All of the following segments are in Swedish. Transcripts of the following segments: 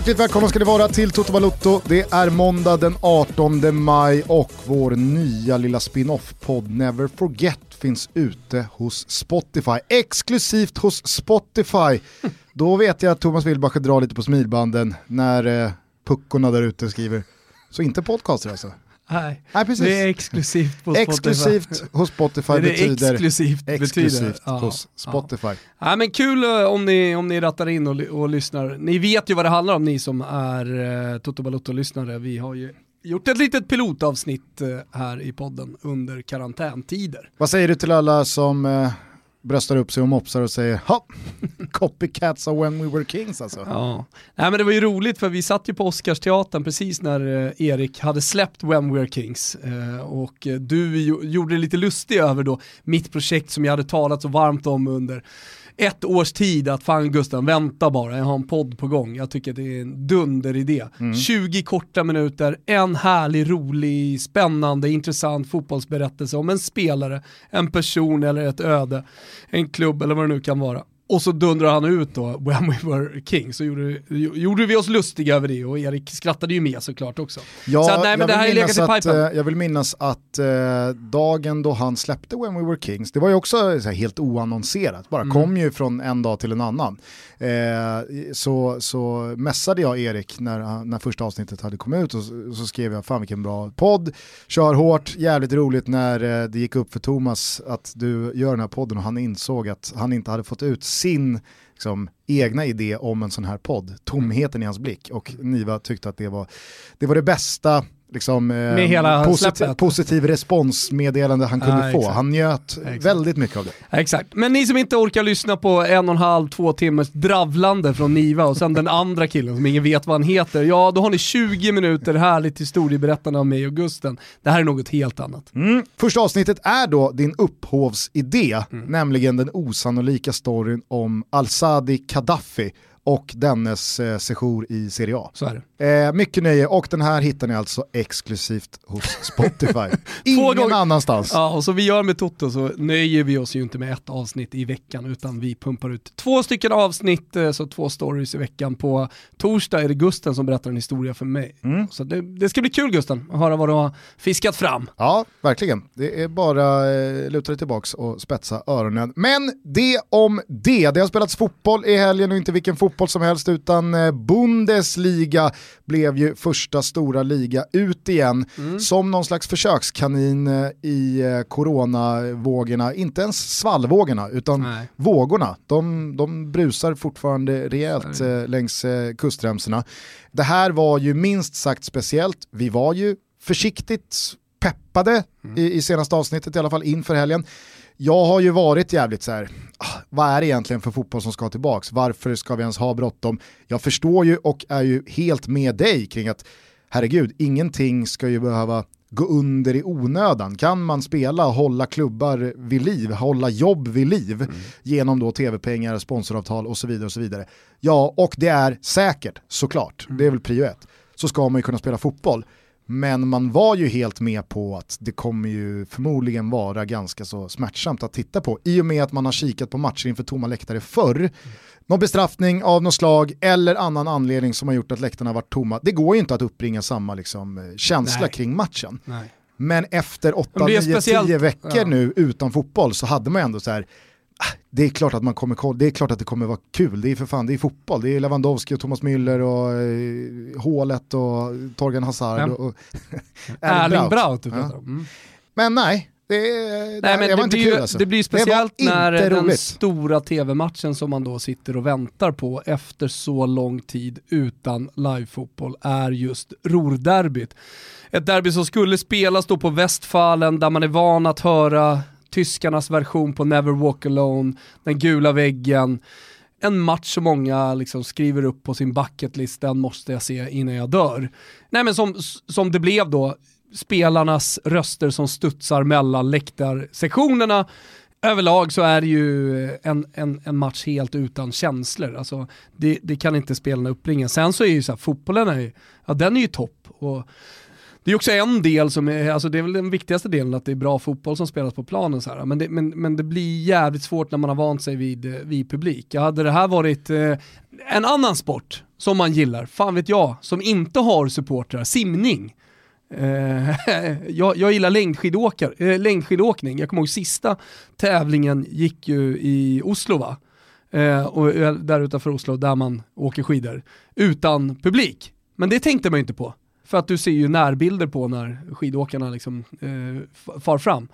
Hjärtligt välkomna ska ni vara till Toto Balotto. Det är måndag den 18 maj och vår nya lilla spin-off-podd Never Forget finns ute hos Spotify. Exklusivt hos Spotify. Då vet jag att Thomas Wilbacher drar lite på smilbanden när eh, puckorna där ute skriver. Så inte podcaster alltså? Nej, Nej precis. det är exklusivt på Spotify. Exklusivt hos Spotify Det är det betyder exklusivt exklusivt betyder. Ja, hos ja. Spotify. Ja, men kul eh, om ni, om ni rattar in och, och lyssnar. Ni vet ju vad det handlar om ni som är uh, Toto Balotto-lyssnare. Vi har ju gjort ett litet pilotavsnitt eh, här i podden under karantäntider. Vad säger du till alla som eh, bröstar upp sig och mopsar och säger ha, copycats of when we were kings alltså. Ja. Nej, men det var ju roligt för vi satt ju på Oscarsteatern precis när eh, Erik hade släppt When We Are Kings eh, och eh, du gjorde dig lite lustig över då mitt projekt som jag hade talat så varmt om under ett års tid att fan Gustav, vänta bara, jag har en podd på gång. Jag tycker att det är en dunderidé. 20 korta minuter, en härlig, rolig, spännande, intressant fotbollsberättelse om en spelare, en person eller ett öde, en klubb eller vad det nu kan vara. Och så dundrar han ut då, When We Were King, så gjorde, gjorde vi oss lustiga över det och Erik skrattade ju med såklart också. Ja, så att, nej, men det här är legat i att, pipen. eh, jag vill minnas att eh, dagen då han släppte When We Were Kings, det var ju också så här, helt oannonserat, bara Mm. kom ju från en dag till en annan. Eh, så, så mässade jag Erik när, han- när första avsnittet hade kommit ut och så, så skrev jag fan vilken bra podd, kör hårt, jävligt roligt när eh, det gick upp för Thomas att du gör den här podden och han insåg att han inte hade fått ut sin liksom, egna idé om en sån här podd, tomheten i hans blick. Och Niva tyckte att det var det, var det bästa liksom, eh, Med hela släppet. positiv responsmeddelande han kunde Ja, få. Han njöt Exakt. väldigt mycket av det. Exakt, men ni som inte orkar lyssna på en och en halv, två timmars dravlande från Niva och sen den andra killen som ingen vet vad han heter, ja då har ni 20 minuter härligt historieberättande av mig och Gusten. Det här är något helt annat. Mm. Första avsnittet är då din upphovsidé, Mm. nämligen den osannolika storyn om Al-Sadi Gaddafi och dennes eh, sejour i Serie A. Så är det. Eh, mycket nöje och den här hittar ni alltså exklusivt hos Spotify. Ingen gånger- annanstans. Ja, och så vi gör med Toto så nöjer vi oss ju inte med ett avsnitt i veckan utan vi pumpar ut två stycken avsnitt, eh, så två stories i veckan. På torsdag är det Gusten som berättar en historia för mig. Mm. Så det, det ska bli kul Gusten, att höra vad du har fiskat fram. Ja, verkligen. Det är bara eh, luta dig tillbaks och spetsa öronen. Men det om det. Det har spelats fotboll i helgen och inte vilken fotboll som helst utan eh, Bundesliga blev ju första stora liga ut igen. Som någon slags försökskanin eh, i eh, coronavågorna, inte ens svallvågorna utan Nej. vågorna. De, de brusar fortfarande rejält eh, längs kustremsorna. Det här var ju minst sagt speciellt. Vi var ju försiktigt peppade i, i senaste avsnittet i alla fall inför helgen. Jag har ju varit jävligt så här, ah, vad är det egentligen för fotboll som ska tillbaks? Varför ska vi ens ha bråttom? Jag förstår ju och är ju helt med dig kring att herregud, ingenting ska ju behöva gå under i onödan. Kan man spela, hålla klubbar vid liv, hålla jobb vid liv genom då tv-pengar, sponsoravtal och så vidare och så vidare. Ja, och det är säkert, såklart, det är väl prio ett, så ska man ju kunna spela fotboll. Men man var ju helt med på att det kommer ju förmodligen vara ganska så smärtsamt att titta på i och med att man har kikat på matcher inför tomma läktare förr. Någon bestraffning av något slag eller annan anledning som har gjort att läktarna varit tomma. Det går ju inte att uppbringa samma liksom, eh, känsla Nej. kring matchen. Nej. Men efter 8, Men det är 9, 10 speciellt- veckor ja. nu utan fotboll så hade man ändå så här, det är klart att man kommer det är klart att det kommer vara kul, det är för fan, det är fotboll, det är Lewandowski och Thomas Müller och eh, Hålet och Torgan Hazard och, och Erling Braut du pratar om. Mm. Men nej, det, det, Nej, men det det, var inte blir kul alltså. det blir Det speciellt inte när den roligt. stora tv-matchen som man då sitter och väntar på efter så lång tid utan livefotboll är just Ruhrderbyt. Ett derby som skulle spelas då på Westfalen där man är van att höra tyskarnas version på Never Walk Alone, den gula väggen, en match som många liksom skriver upp på sin bucketlist, den måste jag se innan jag dör. Nej men som, som det blev då, spelarnas röster som studsar mellan läktarsektionerna. Överlag så är det ju en, en, en match helt utan känslor. Alltså, det, det kan inte spelarna uppbringa. Sen så är ju så här, fotbollen är, ju- ja, den är ju topp. Och det är också en del som är, alltså det är väl den viktigaste delen att det är bra fotboll som spelas på planen. Så här. Men, det, men, men det blir jävligt svårt när man har vant sig vid, eh, vid publik. Hade det här varit, eh, en annan sport som man gillar, fan vet jag, som inte har supportrar, simning. Eh, jag, jag gillar längdskidåkar, eh, längdskidåkning. Jag kommer ihåg sista tävlingen gick ju i Oslo va? Eh, och eh, där utanför Oslo där man åker skidor utan publik. Men det tänkte man ju inte på. För att du ser ju närbilder på när skidåkarna liksom, eh, far fram.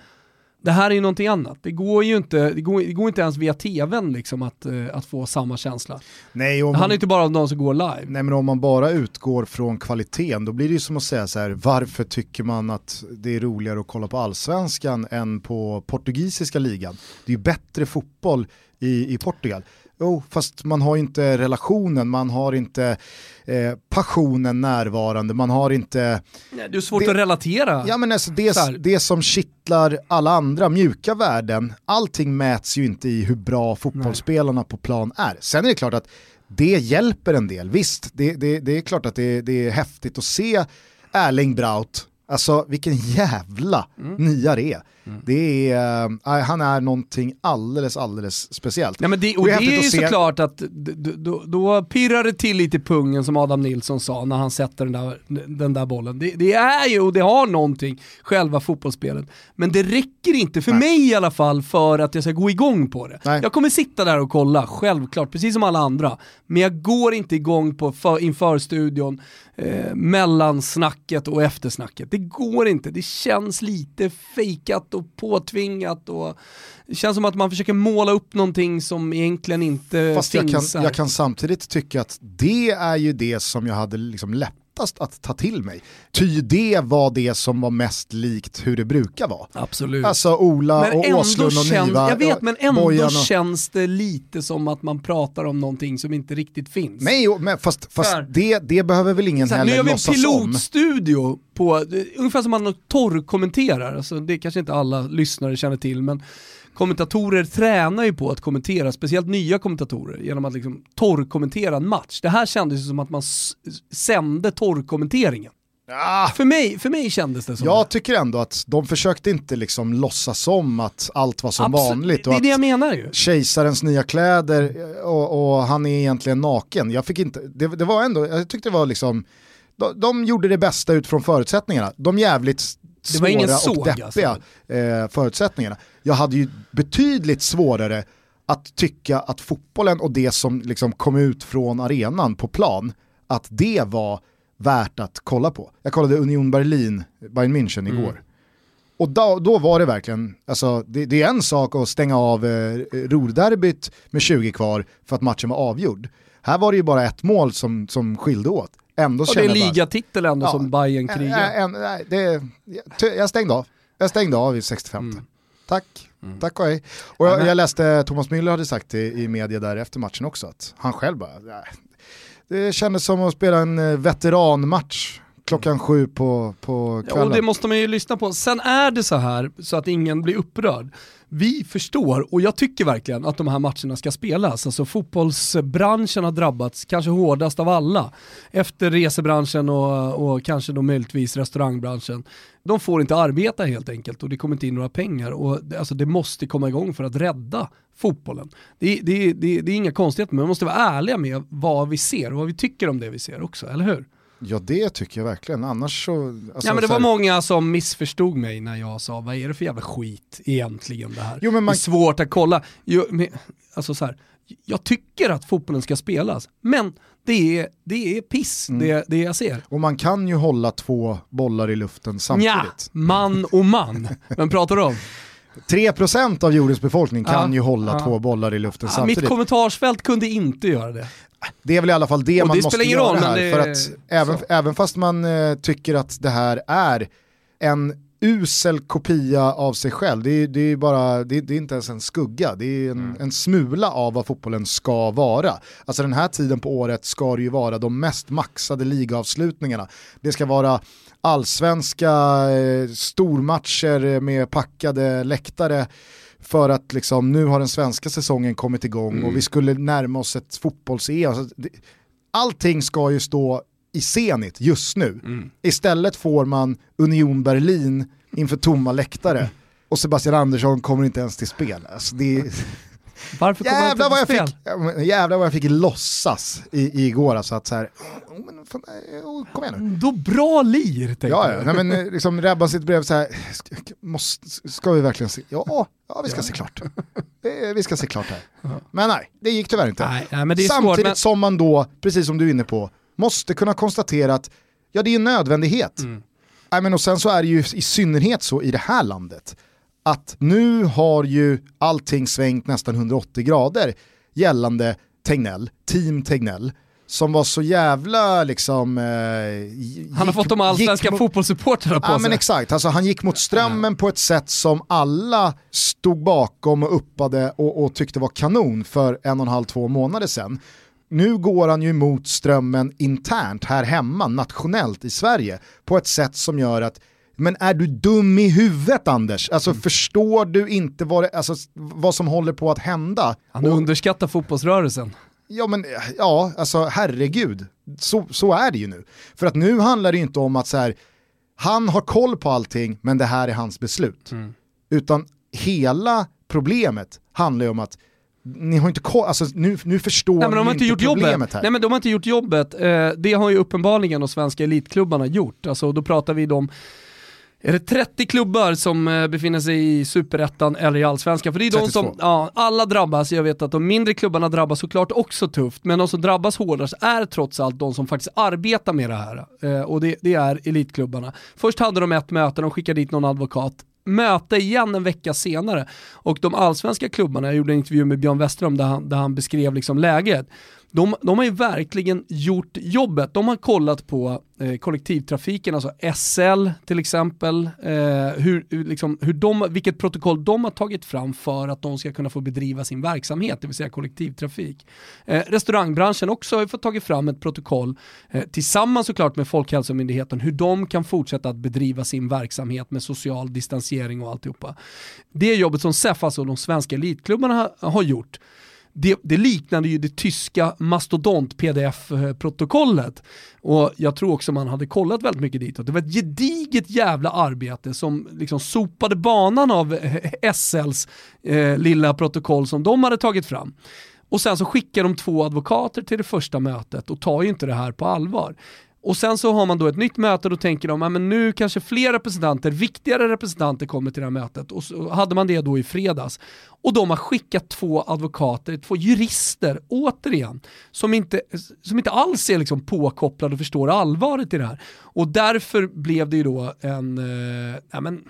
Det här är ju någonting annat. Det går ju inte, det går, det går inte ens via tvn liksom att, eh, att få samma känsla. Nej, det handlar inte bara om de som går live. Nej men om man bara utgår från kvaliteten då blir det ju som att säga så här, varför tycker man att det är roligare att kolla på allsvenskan än på portugisiska ligan? Det är ju bättre fotboll i, i Portugal. Jo, fast man har inte relationen, man har inte eh, passionen närvarande, man har inte... Nej, det är svårt det, att relatera. Ja men alltså det, det som kittlar alla andra mjuka värden, allting mäts ju inte i hur bra fotbollsspelarna Nej. på plan är. Sen är det klart att det hjälper en del, visst, det, det, det är klart att det, det är häftigt att se Erling Braut Alltså vilken jävla mm. nia det är. Mm. det är äh, han är någonting alldeles, alldeles speciellt. Ja, men det, och det, är ju se... såklart att då, då pirrar det till lite i pungen som Adam Nilsson sa när han sätter den där, den där bollen. Det, det är ju, och det har någonting, själva fotbollsspelet. Men det räcker inte, för Nej. mig i alla fall, för att jag ska gå igång på det. Nej. Jag kommer sitta där och kolla, självklart, precis som alla andra. Men jag går inte igång på för, inför studion, eh, mellansnacket och eftersnacket. Det går inte, det känns lite fejkat och påtvingat och det känns som att man försöker måla upp någonting som egentligen inte Fast finns. Fast jag, jag kan, samtidigt tycka att det är ju det som jag hade liksom lätt att ta till mig. Ty det var det som var mest likt hur det brukar vara. Absolut. Alltså Ola men och Åslund och känns, Niva. Jag vet men ändå och... känns det lite som att man pratar om någonting som inte riktigt finns. Nej, men fast, fast det, det behöver väl ingen Såhär, heller låtsas om. Nu gör vi en pilotstudio på, ungefär som man torrkommenterar, alltså, det kanske inte alla lyssnare känner till men kommentatorer tränar ju på att kommentera, speciellt nya kommentatorer, genom att liksom torrkommentera en match. Det här kändes som att man sände torrkommenteringen. Ja. För, mig, för mig kändes det som Jag det. tycker ändå att de försökte inte liksom låtsas om att allt var som Absolut. vanligt. Och det är det jag menar ju. Kejsarens nya kläder och, och, han är egentligen naken. Jag fick inte, det, det var ändå, jag tyckte det var liksom, de, de gjorde det bästa utifrån förutsättningarna. De jävligt det var ingen såg, och deppiga alltså. eh, förutsättningarna. Jag hade ju betydligt svårare att tycka att fotbollen och det som liksom kom ut från arenan på plan, att det var värt att kolla på. Jag kollade Union Berlin, Bayern München mm. igår. Mm. Och då, då, var det verkligen, alltså, det, det, är en sak att stänga av eh, Rorderbyt med 20 kvar för att matchen var avgjord. Här var det ju bara ett mål som, som skilde åt. Ändå och det är ligatitel ändå ja, som Bayern krigar. Äh, äh, det, jag stängde av. Jag stängde av i 65. Mm. Tack, mm. tack och hej. Och jag, jag, läste, Thomas Müller hade sagt det i media där efter matchen också, att han själv bara, det kändes som att spela en eh, veteranmatch klockan sju på, på kvällen. Ja, och det måste man ju lyssna på. Sen är det så här, så att ingen blir upprörd. Vi förstår, och jag tycker verkligen att de här matcherna ska spelas. Alltså fotbollsbranschen har drabbats kanske hårdast av alla. Efter resebranschen och, och kanske då möjligtvis restaurangbranschen. De får inte arbeta helt enkelt och det kommer inte in några pengar. Och det, alltså det måste komma igång för att rädda fotbollen. Det, det, det, det är inga konstigheter, men man måste vara ärliga med vad vi ser och vad vi tycker om det vi ser också, eller hur? Ja det tycker jag verkligen, annars så... Alltså, ja men det var många som missförstod mig när jag sa vad är det för jävla skit egentligen det här? Jo, men man... Det är svårt att kolla. Jo, men, alltså så här, jag tycker att fotbollen ska spelas, men det är, det är piss mm. det, det jag ser. Och man kan ju hålla två bollar i luften samtidigt. Ja, man och man. Vem pratar du om? 3% av jordens befolkning kan ja, ju hålla ja. två bollar i luften samtidigt. Mitt kommentarsfält kunde inte göra det. Det är väl i alla fall det och man det måste göra här. Det... För att även, även fast man eh, tycker att det här är en usel kopia av sig själv, det är, det är, bara, det är, det är inte ens en skugga, det är en, mm. en, smula av vad fotbollen ska vara. Alltså den här tiden på året ska det ju vara de mest maxade ligaavslutningarna. Det ska vara allsvenska eh, stormatcher med packade läktare för att liksom, nu har den svenska säsongen kommit igång mm. och vi skulle närma oss ett fotbolls-EM. Alltså, allting ska ju stå i Zenit just nu. Mm. Istället får man Union Berlin inför tomma läktare mm. och Sebastian Andersson kommer inte ens till spel. Alltså, det, Varför jävlar, vad jag spel? fick, ja, jävlar vad jag fick låtsas i, igår. Alltså att så här, oh, men, fan, oh, kom igen nu. Då bra lir, tänkte Ja, ja. Nej, men eh, liksom Rebban sitter bredvid så här, måste, ska vi verkligen se? Ja, ja vi ska se klart. Vi ska se klart här. Men nej, det gick tyvärr inte. Nej, nej, men det är Samtidigt svårt. Men... som man då, precis som du är inne på, måste kunna konstatera att ja, det är en nödvändighet. Mm. Nej, men och sen så är det ju i synnerhet så i det här landet att nu har ju allting svängt nästan 180 grader gällande Tegnell, team Tegnell, som var så jävla liksom... Eh, Han har fått de allsvenska mot- fotbollssupportrarna på Ja sig. men exakt, alltså, han gick mot strömmen på ett sätt som alla stod bakom och uppade och, och tyckte var kanon för en och en halv, två månader sedan. Nu går han ju emot strömmen internt här hemma, nationellt i Sverige, på ett sätt som gör att men är du dum i huvudet Anders? Alltså Mm. förstår du inte vad, det, alltså, vad som håller på att hända? Han Och- underskattar fotbollsrörelsen. Ja men ja, alltså herregud. Så, så är det ju nu. För att nu handlar det ju inte om att så här, han har koll på allting men det här är hans beslut. Mm. Utan hela problemet handlar ju om att ni har inte koll, alltså nu, nu förstår Nej, men de har inte gjort jobbet. problemet här. Nej men de har inte gjort jobbet. Eh, det har ju uppenbarligen de svenska elitklubbarna gjort. Alltså då pratar vi om är det 30 klubbar som eh, befinner sig i superettan eller i allsvenskan? För det är de 32. som, ja, alla drabbas. Jag vet att de mindre klubbarna drabbas såklart också tufft, men de som drabbas hårdast är trots allt de som faktiskt arbetar med det här. Eh, och det, det är elitklubbarna. Först hade de ett möte, de skickade dit någon advokat. Möte igen en vecka senare. Och de allsvenska klubbarna, jag gjorde en intervju med Björn Westerholm där han, där han beskrev liksom läget. De, de har ju verkligen gjort jobbet. De har kollat på eh, kollektivtrafiken, alltså SL till exempel, eh, hur, hur liksom, hur de, vilket protokoll de har tagit fram för att de ska kunna få bedriva sin verksamhet, det vill säga kollektivtrafik. Eh, restaurangbranschen också har ju fått tagit fram ett protokoll eh, tillsammans såklart med Folkhälsomyndigheten hur de kan fortsätta att bedriva sin verksamhet med social distansering och alltihopa. Det jobbet som SEF, alltså de svenska elitklubbarna har, har gjort, det, det liknade ju det tyska mastodont-pdf-protokollet. Och jag tror också man hade kollat väldigt mycket ditåt. Det var ett gediget jävla arbete som liksom sopade banan av SLs eh, lilla protokoll som de hade tagit fram. Och sen så skickar de två advokater till det första mötet och tar ju inte det här på allvar. Och sen så har man då ett nytt möte och då tänker de, ja, men nu kanske fler representanter, viktigare representanter kommer till det här mötet. Och så hade man det då i fredags. Och de har skickat två advokater, två jurister, återigen, som inte, som inte alls är liksom påkopplade och förstår allvaret i det här. Och därför blev det ju då en eh, ja, men,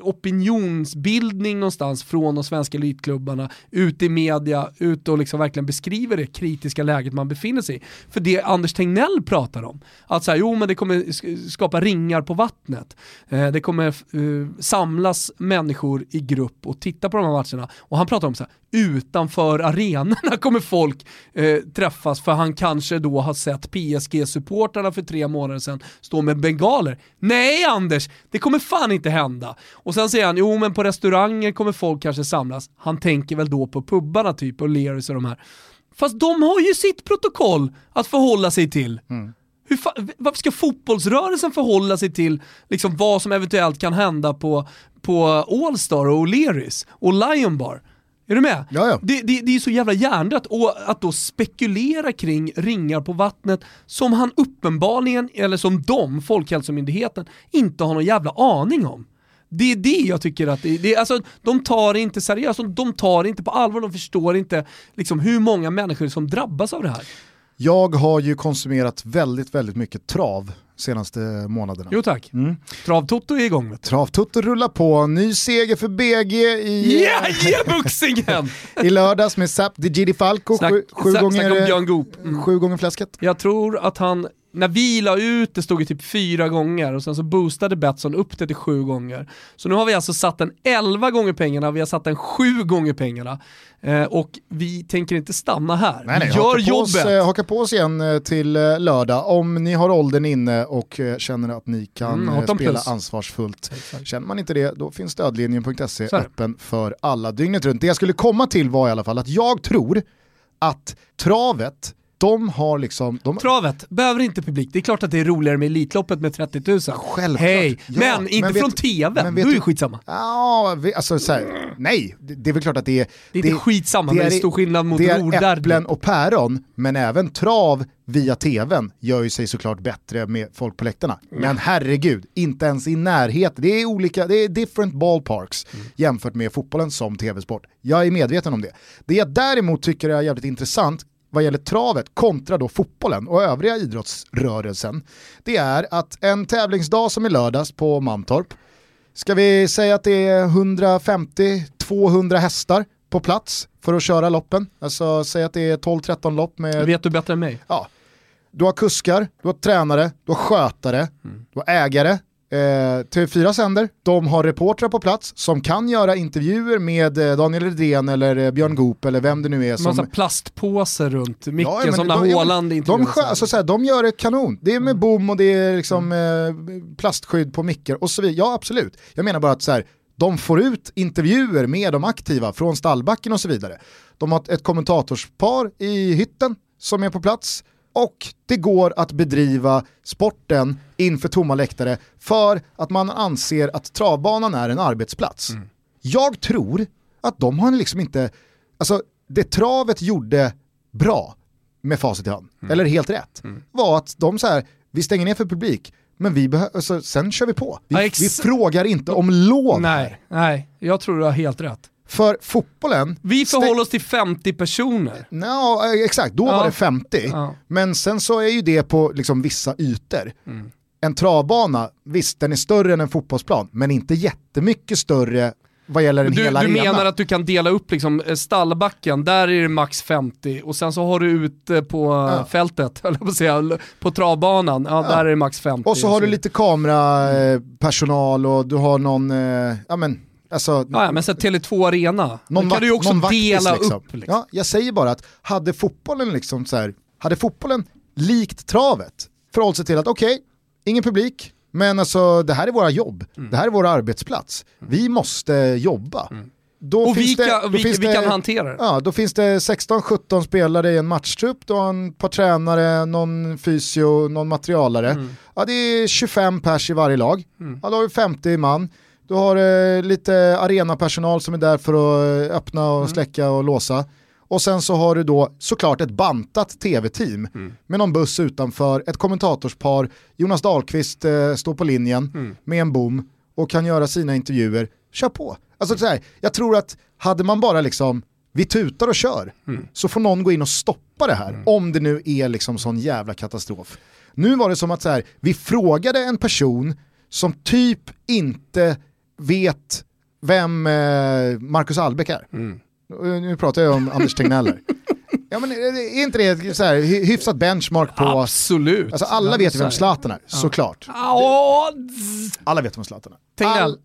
opinionsbildning någonstans från de svenska elitklubbarna, ut i media, ut och liksom verkligen beskriver det kritiska läget man befinner sig i. För det Anders Tegnell pratar om, att så här, jo men det kommer skapa ringar på vattnet, eh, det kommer eh, samlas människor i grupp och titta på de här matcherna. Och han pratar om så här, utanför arenorna kommer folk eh, träffas för han kanske då har sett PSG-supportrarna för tre månader sedan stå med bengaler. Nej Anders, det kommer fan inte hända. Och sen säger han, jo men på restauranger kommer folk kanske samlas. Han tänker väl då på pubbarna typ och Learys och de här. Fast de har ju sitt protokoll att förhålla sig till. Mm. Hur fa- varför ska fotbollsrörelsen förhålla sig till liksom, vad som eventuellt kan hända på, på Allstar och O'Learys och Lion Bar? Är du med? Ja, ja. Det, det, det är så jävla hjärndött och att då spekulera kring ringar på vattnet som han uppenbarligen, eller som de, Folkhälsomyndigheten, inte har någon jävla aning om. Det är det jag tycker att det, det, alltså, de tar det inte seriöst, de tar det inte på allvar, de förstår inte liksom, hur många människor som drabbas av det här. Jag har ju konsumerat väldigt, väldigt mycket trav senaste månaderna. Jo tack. Mm. Travtoto är igång. Travtutto rullar på, ny seger för BG i, Jajeboxingen! i lördags med Zap Di Gidi Falco, Snack, sju, sju, snack, snack om gånger, Björn Goop. Mm. sju gånger fläsket. Jag tror att han, när vi la ut, det stod ju typ fyra gånger och sen så boostade Betsson upp det till sju gånger. Så nu har vi alltså satt den 11 gånger pengarna, vi har satt den sju gånger pengarna. Eh, och vi tänker inte stanna här. Nej, nej, gör haka på, oss, jobbet. eh, haka på oss igen eh, till eh, lördag om ni har åldern inne och känner att ni kan Mm, 18 spela plus. ansvarsfullt. Exakt. Känner man inte det, då finns stödlinjen.se det. öppen för alla dygnet runt. Det jag skulle komma till var i alla fall att jag tror att travet de har liksom... De... Travet, behöver inte publik. Det är klart att det är roligare med Elitloppet med 30 000. Självklart. Hej, Ja, men inte men vet- från TV. men Då vet är det skitsamma. Ja, alltså så här, nej, det, det är väl klart att det är... Det är inte skitsamma, men det är stor skillnad mot Det är äpplen och päron, men även trav via tvn gör ju sig såklart bättre med folk på läktarna. Men herregud, inte ens i närheten. Det är olika, det är different ballparks Mm. jämfört med fotbollen som tv-sport. Jag är medveten om det. Det jag däremot tycker är jävligt intressant vad gäller travet kontra då fotbollen och övriga idrottsrörelsen, det är att en tävlingsdag som i lördags på Mantorp, ska vi säga att det är 150-200 hästar på plats för att köra loppen? Alltså säg att det är 12-13 lopp med, vet du bättre än mig. ja, du har kuskar, du har tränare, du har skötare, du har ägare, Eh, TV4 sänder, de har reportrar på plats som kan göra intervjuer med eh, Daniel Redén eller eh, Björn Goop eller vem det nu är som... Massa plastpåsar runt micken men som när ja, Haaland de, alltså, såhär, de gör det kanon. Det är med bom och det är liksom, eh, plastskydd på mickar och så vidare. Ja absolut. Jag menar bara att så här, de får ut intervjuer med de aktiva från stallbacken och så vidare. De har ett kommentatorspar i hytten som är på plats och det går att bedriva sporten inför tomma läktare för att man anser att travbanan är en arbetsplats. Jag tror att de har liksom inte, alltså det travet gjorde bra med facit i hand, eller helt rätt, var att de så här, vi stänger ner för publik, men vi alltså, sen kör vi på. Vi, Ja, vi frågar inte om lov. Nej, nej, jag tror du har helt rätt. För fotbollen, Vi förhåller oss till 50 personer. Ja, exakt, då Ja. var det 50. Ja. Men sen så är ju det på liksom vissa ytor. Mm. En travbana, visst den är större än en fotbollsplan, men inte jättemycket större vad gäller en Du, hel du arena. menar att du kan dela upp liksom eh, stallbacken, där är det max 50 och sen så har du ute på Ja. ja. fältet, eller på, säga, på travbanan, ja, där är det max 50. Och så har du lite kamerapersonal och du har någon, eh, ja men, alltså, Ja, men sen Tele2 Arena, någon, då kan du ju också dela liksom. upp. Liksom. Ja, jag säger bara att hade fotbollen liksom så här, hade fotbollen likt travet förhållit sig till att okej, ingen publik, men alltså det här är våra jobb, Mm. det här är vår arbetsplats, vi måste jobba. Då Och vi det- kan, då vi, vi det- kan hantera det. Ja, då finns det 16-17 spelare i en matchtrupp, du har en par tränare, någon fysio, någon materialare. Mm. Ja, det är 25 pers i varje lag. Ja, då har du 50 man. Du har eh, lite arenapersonal som är där för att eh, öppna och släcka och låsa. Och sen så har du då såklart ett bantat tv-team med någon buss utanför, ett kommentatorspar, Jonas Dahlqvist eh, står på linjen med en bom och kan göra sina intervjuer. Kör på. Alltså så här, jag tror att hade man bara liksom, vi tutar och kör, så får någon gå in och stoppa det här, om det nu är liksom sån jävla katastrof. Nu var det som att så här, vi frågade en person som typ inte vet vem eh, Marcus Albeck är. Och Nu pratar jag om Anders Tegnell. Ja men är är inte det så här, hy- hyfsat benchmark på... Absolut. Alltså alla vet ju vem. Zlatan är, såklart. Alla vet vem Zlatan är. Tegnell.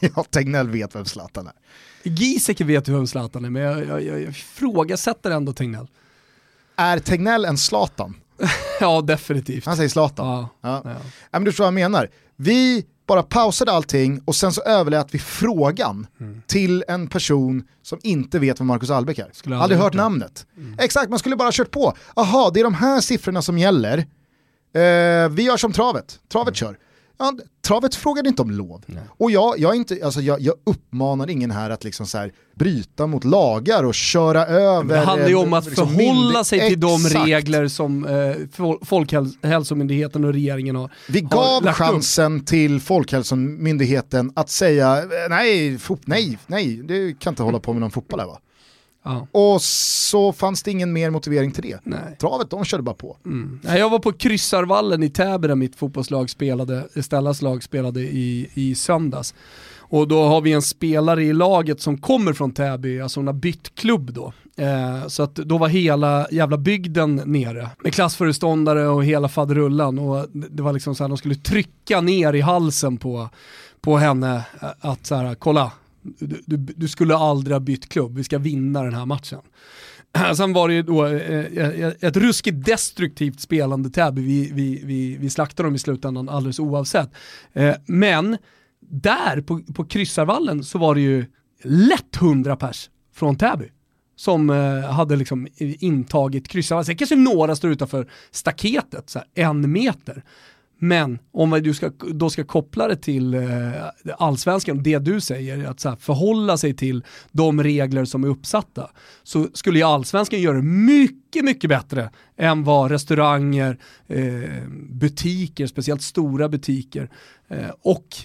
Ja, Tegnell vet vem Zlatan är. Giesecke vet ju vem Zlatan är, men jag, jag, jag, jag ifrågasätter ändå Tegnell. Är Tegnell en Zlatan? Ja, definitivt. Han säger Zlatan. Ja. Ja. Ja, men du förstår vad jag menar. Vi bara pausade allting och sen så överlät vi frågan till en person som inte vet vem Marcus Albeck är. Skulle aldrig aldrig hört det. namnet. Exakt, man skulle bara kört på. Aha, det är de här siffrorna som gäller. Eh, vi gör som travet, travet kör. Ja, travet frågade inte om lov. Och jag, jag, inte, alltså jag, jag uppmanar ingen här att liksom så här bryta mot lagar och köra över. Det handlar ju om att liksom förhålla sig till de Exakt. regler som eh, Fol- Folkhälsomyndigheten och regeringen har. Vi har gav upp. chansen till Folkhälsomyndigheten att säga eh, nej, fot, nej, nej, du kan inte hålla på med någon fotboll här va? Ja. Och så fanns det ingen mer motivering till det. Nej. Travet, de körde bara på. Mm. Jag var på Kryssarvallen i Täby där mitt fotbollslag spelade, Stellas lag spelade i, i söndags. Och då har vi en spelare i laget som kommer från Täby, alltså hon har bytt klubb då. Eh, så att då var hela jävla bygden nere med klassföreståndare och hela faderullan och det var liksom så här, de skulle trycka ner i halsen på, på henne eh, att så här, kolla, du, du, du skulle aldrig ha bytt klubb, vi ska vinna den här matchen. Sen var det ju då eh, eh, eh, ett ruskigt destruktivt spelande Täby, vi, vi, vi, vi slaktade dem i slutändan alldeles oavsett. Men där på, på kryssarvallen så var det ju lätt 100 pers från Täby som hade liksom intagit kryssarvallen. Sen kanske några står utanför staketet, så här, en meter. Men om du ska, då ska koppla det till eh, allsvenskan, det du säger, att så här, förhålla sig till de regler som är uppsatta, så skulle ju allsvenskan göra det mycket, mycket bättre än vad restauranger, eh, butiker, speciellt stora butiker eh, och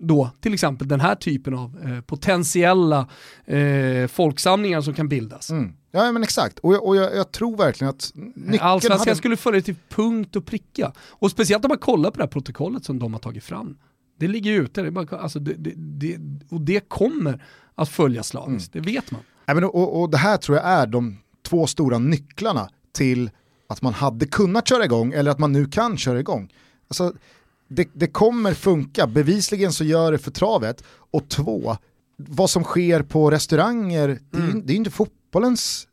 då till exempel den här typen av eh, potentiella eh, folksamlingar som kan bildas. Mm. Ja men exakt, och, jag, och jag, jag tror verkligen att Allsvenskan hade... skulle följa till punkt och pricka. Och speciellt om man kollar på det här protokollet som de har tagit fram. Det ligger ju ute, det bara, alltså det, det, det, och det kommer att följa slaviskt, mm. det vet man. Ja, men och, och det här tror jag är de två stora nycklarna till att man hade kunnat köra igång eller att man nu kan köra igång. Alltså, det, det kommer funka, bevisligen så gör det för travet. Och två, vad som sker på restauranger, det är, mm. det är inte fotbollens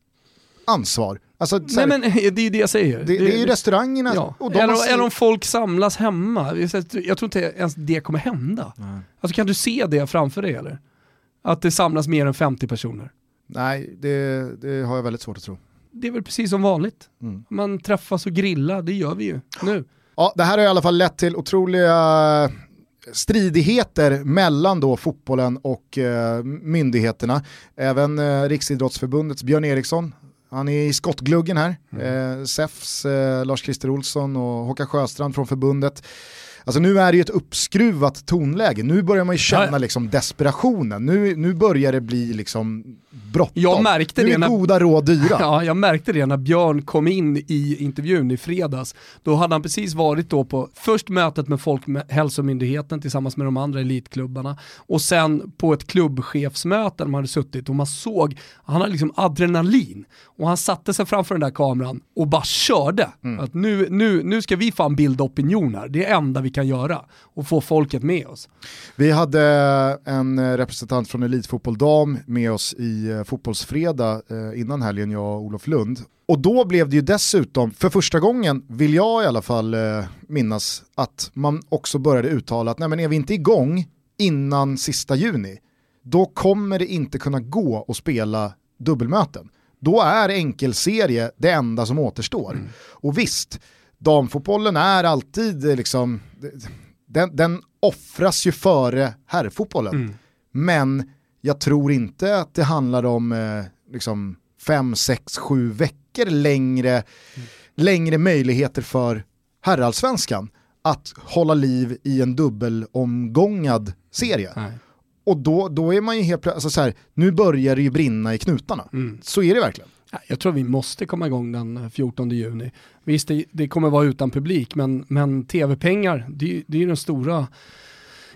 ansvar. Alltså, Nej här, men det är ju det jag säger. Det, det, det är ju restaurangerna. Ja. Och de eller, måste... eller om folk samlas hemma. Jag tror inte ens det kommer hända. Nej. Alltså kan du se det framför dig eller? Att det samlas mer än 50 personer? Nej, det, det har jag väldigt svårt att tro. Det är väl precis som vanligt. Mm. Man träffas och grillar, det gör vi ju nu. Ja, det här har i alla fall lett till otroliga stridigheter mellan då fotbollen och eh, myndigheterna. Även eh, Riksidrottsförbundets Björn Eriksson, han är i skottgluggen här. Mm. Eh, SEFs eh, Lars-Christer Olsson och Håkan Sjöstrand från förbundet Alltså nu är det ju ett uppskruvat tonläge, nu börjar man ju känna liksom desperationen, nu, nu börjar det bli liksom bråttom. Jag märkte nu det är när, goda råd dyra. Ja, jag märkte det när Björn kom in i intervjun i fredags. Då hade han precis varit då på först mötet med Folkhälsomyndigheten tillsammans med de andra elitklubbarna och sen på ett klubbchefsmöte där de hade suttit och man såg, han hade liksom adrenalin och han satte sig framför den där kameran och bara körde. Mm. Att nu, nu, nu ska vi fan bilda opinion här, det är enda vi kan göra och få folket med oss. Vi hade en representant från Elitfotboll Dam med oss i eh, Fotbollsfredag eh, innan helgen, jag och Olof Lund. Och då blev det ju dessutom, för första gången vill jag i alla fall eh, minnas, att man också började uttala att nej men är vi inte igång innan sista juni, då kommer det inte kunna gå att spela dubbelmöten. Då är enkelserie det enda som återstår. Mm. Och visst, damfotbollen är alltid liksom, den, den offras ju före herrfotbollen. Mm. Men jag tror inte att det handlar om eh, liksom fem, sex, sju veckor längre, mm. längre möjligheter för herrallsvenskan att hålla liv i en dubbelomgångad serie. Mm. Och då, då är man ju helt plötsligt, alltså så här, nu börjar det ju brinna i knutarna. Mm. Så är det verkligen. Jag tror vi måste komma igång den 14 juni. Visst, det, det kommer vara utan publik, men, men tv-pengar, det, det är ju den stora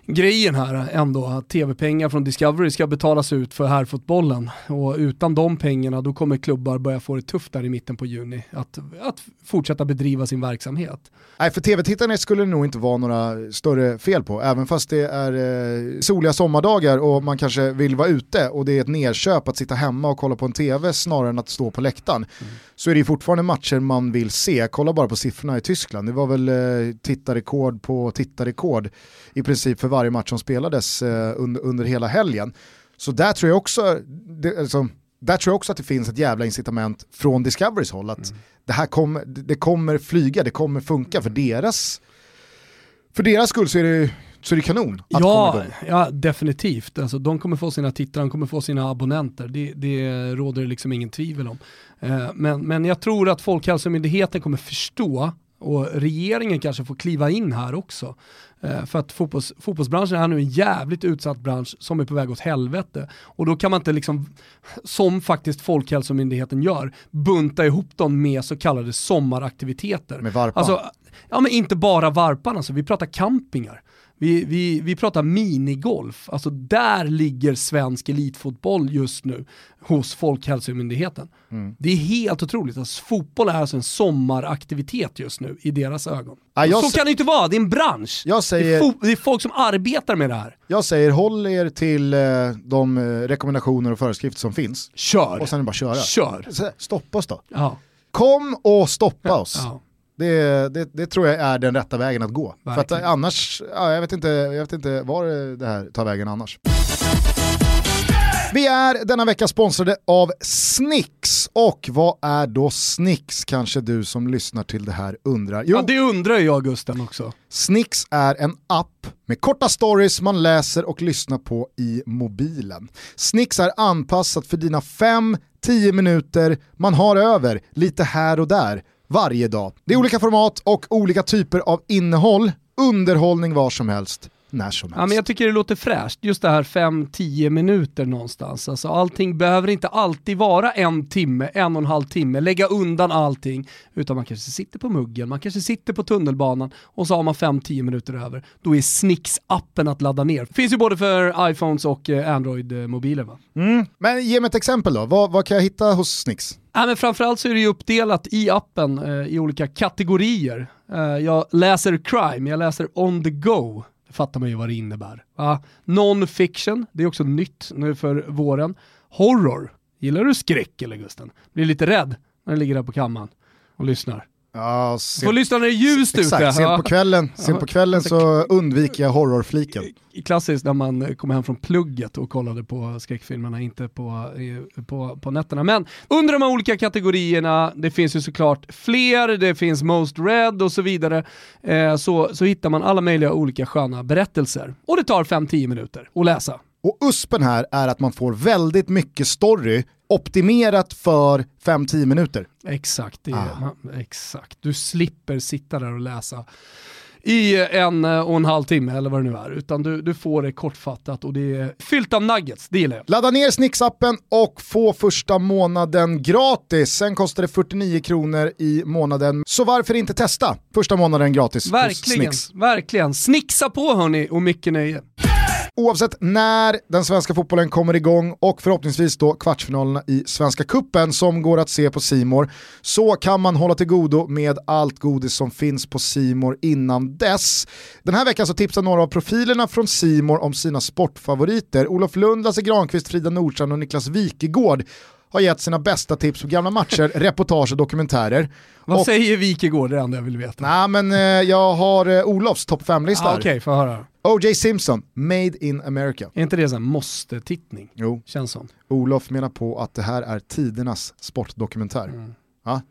grejen här ändå, att tv-pengar från Discovery ska betalas ut för herrfotbollen. Och utan de pengarna då kommer klubbar börja få det tufft där i mitten på juni att, att fortsätta bedriva sin verksamhet. Nej, för tv-tittarna skulle det nog inte vara några större fel på, även fast det är eh, soliga sommardagar och man kanske vill vara ute och det är ett nerköp att sitta hemma och kolla på en tv snarare än att stå på läktaren. Mm. Så är det fortfarande matcher man vill se, kolla bara på siffrorna i Tyskland, det var väl eh, tittarrekord på tittarrekord i princip för varje match som spelades eh, under, under hela helgen. Så där tror jag också, det, alltså, där tror jag också att det finns ett jävla incitament från Discoverys håll att mm. det här kommer, det kommer flyga, det kommer funka för deras, för deras skull så är det så är det kanon att ja, komma igång. Ja, definitivt. Alltså, de kommer få sina tittare, de kommer få sina abonnenter. Det, det råder det liksom ingen tvivel om. Eh, men, men jag tror att Folkhälsomyndigheten kommer förstå och regeringen kanske får kliva in här också. Eh, för att fotbolls, fotbollsbranschen är nu en jävligt utsatt bransch som är på väg åt helvete. Och då kan man inte, liksom, som faktiskt Folkhälsomyndigheten gör, bunta ihop dem med så kallade sommaraktiviteter. Med varpan? Alltså, ja men inte bara varpan, alltså, vi pratar campingar. Vi, vi, vi pratar minigolf, alltså där ligger svensk elitfotboll just nu hos Folkhälsomyndigheten. Mm. Det är helt otroligt, alltså, fotboll är alltså en sommaraktivitet just nu i deras ögon. Ja, så kan det inte vara, det är en bransch. Säger, det, är det, är folk som arbetar med det här. Jag säger håll er till eh, de eh, rekommendationer och föreskrifter som finns. Kör. Och sen är det bara köra. Kör. Stoppa oss då. Ja. Kom och stoppa oss. Ja. Det, det, det, tror jag är den rätta vägen att gå. Verkligen. För att annars, ja, jag, vet inte, jag vet inte var det här tar vägen annars. Vi är denna vecka sponsrade av Snix. Och vad är då Snix kanske du som lyssnar till det här undrar? Jo, ja, det undrar jag Gusten också. Snix är en app med korta stories man läser och lyssnar på i mobilen. Snix är anpassat för dina 5-10 minuter man har över lite här och där varje dag. Det är olika format och olika typer av innehåll, underhållning var som helst när som helst. Ja, men jag tycker det låter fräscht, just det här 5-10 minuter någonstans. Alltså, allting behöver inte alltid vara en timme, en och en halv timme, lägga undan allting, utan man kanske sitter på muggen, man kanske sitter på tunnelbanan och så har man 5-10 minuter över. Då är Snix-appen att ladda ner. Finns ju både för iPhones och eh, Android-mobiler va? Mm. Men ge mig ett exempel då, vad, vad kan jag hitta hos Snix? Nej, men framförallt så är det ju uppdelat i appen eh, i olika kategorier. Eh, jag läser crime, jag läser on the go, det fattar man ju vad det innebär. Ja, Non-fiction, det är också nytt nu för våren. Horror, gillar du skräck eller Gusten? Blir lite rädd när du ligger där på kammaren och lyssnar. Ja, Får lyssna när det är ljust exakt, ute. Sent på kvällen, sent på kvällen så undviker jag horrorfliken. Klassiskt när man kom hem från plugget och kollade på skräckfilmerna, inte på, på, på nätterna. Men under de här olika kategorierna, det finns ju såklart fler, det finns Most Red och så vidare, eh, så, så hittar man alla möjliga olika sköna berättelser. Och det tar 5-10 minuter att läsa. Och USPen här är att man får väldigt mycket story optimerat för 5-10 minuter. Exakt, det, ah. man, exakt. Du slipper sitta där och läsa i en och en halv timme eller vad det nu är, utan du, du får det kortfattat och det är fyllt av nuggets, det gillar jag. Ladda ner Snix-appen och få första månaden gratis. Sen kostar det 49 kronor i månaden, så varför inte testa första månaden gratis Verkligen, verkligen. Snixa på hörni och mycket nöje. Oavsett när den svenska fotbollen kommer igång och förhoppningsvis då kvartsfinalerna i Svenska Kuppen som går att se på Simor så kan man hålla till godo med allt godis som finns på Simor innan dess. Den här veckan så tipsar några av profilerna från Simor om sina sportfavoriter. Olof Lund, Lasse Granqvist, Frida Nordstrand och Niklas Wikegård har gett sina bästa tips på gamla matcher, reportage och dokumentärer. Vad och, säger Wikegård, det det jag vill veta? Nej men eh, jag har eh, Olofs topp 5-lista. Ah, Okej, okay, få höra. O.J. Simpson, Made in America. Är inte det en måste-tittning? Jo. Känns som. Olof menar på att det här är tidernas sportdokumentär. Mm. Ja.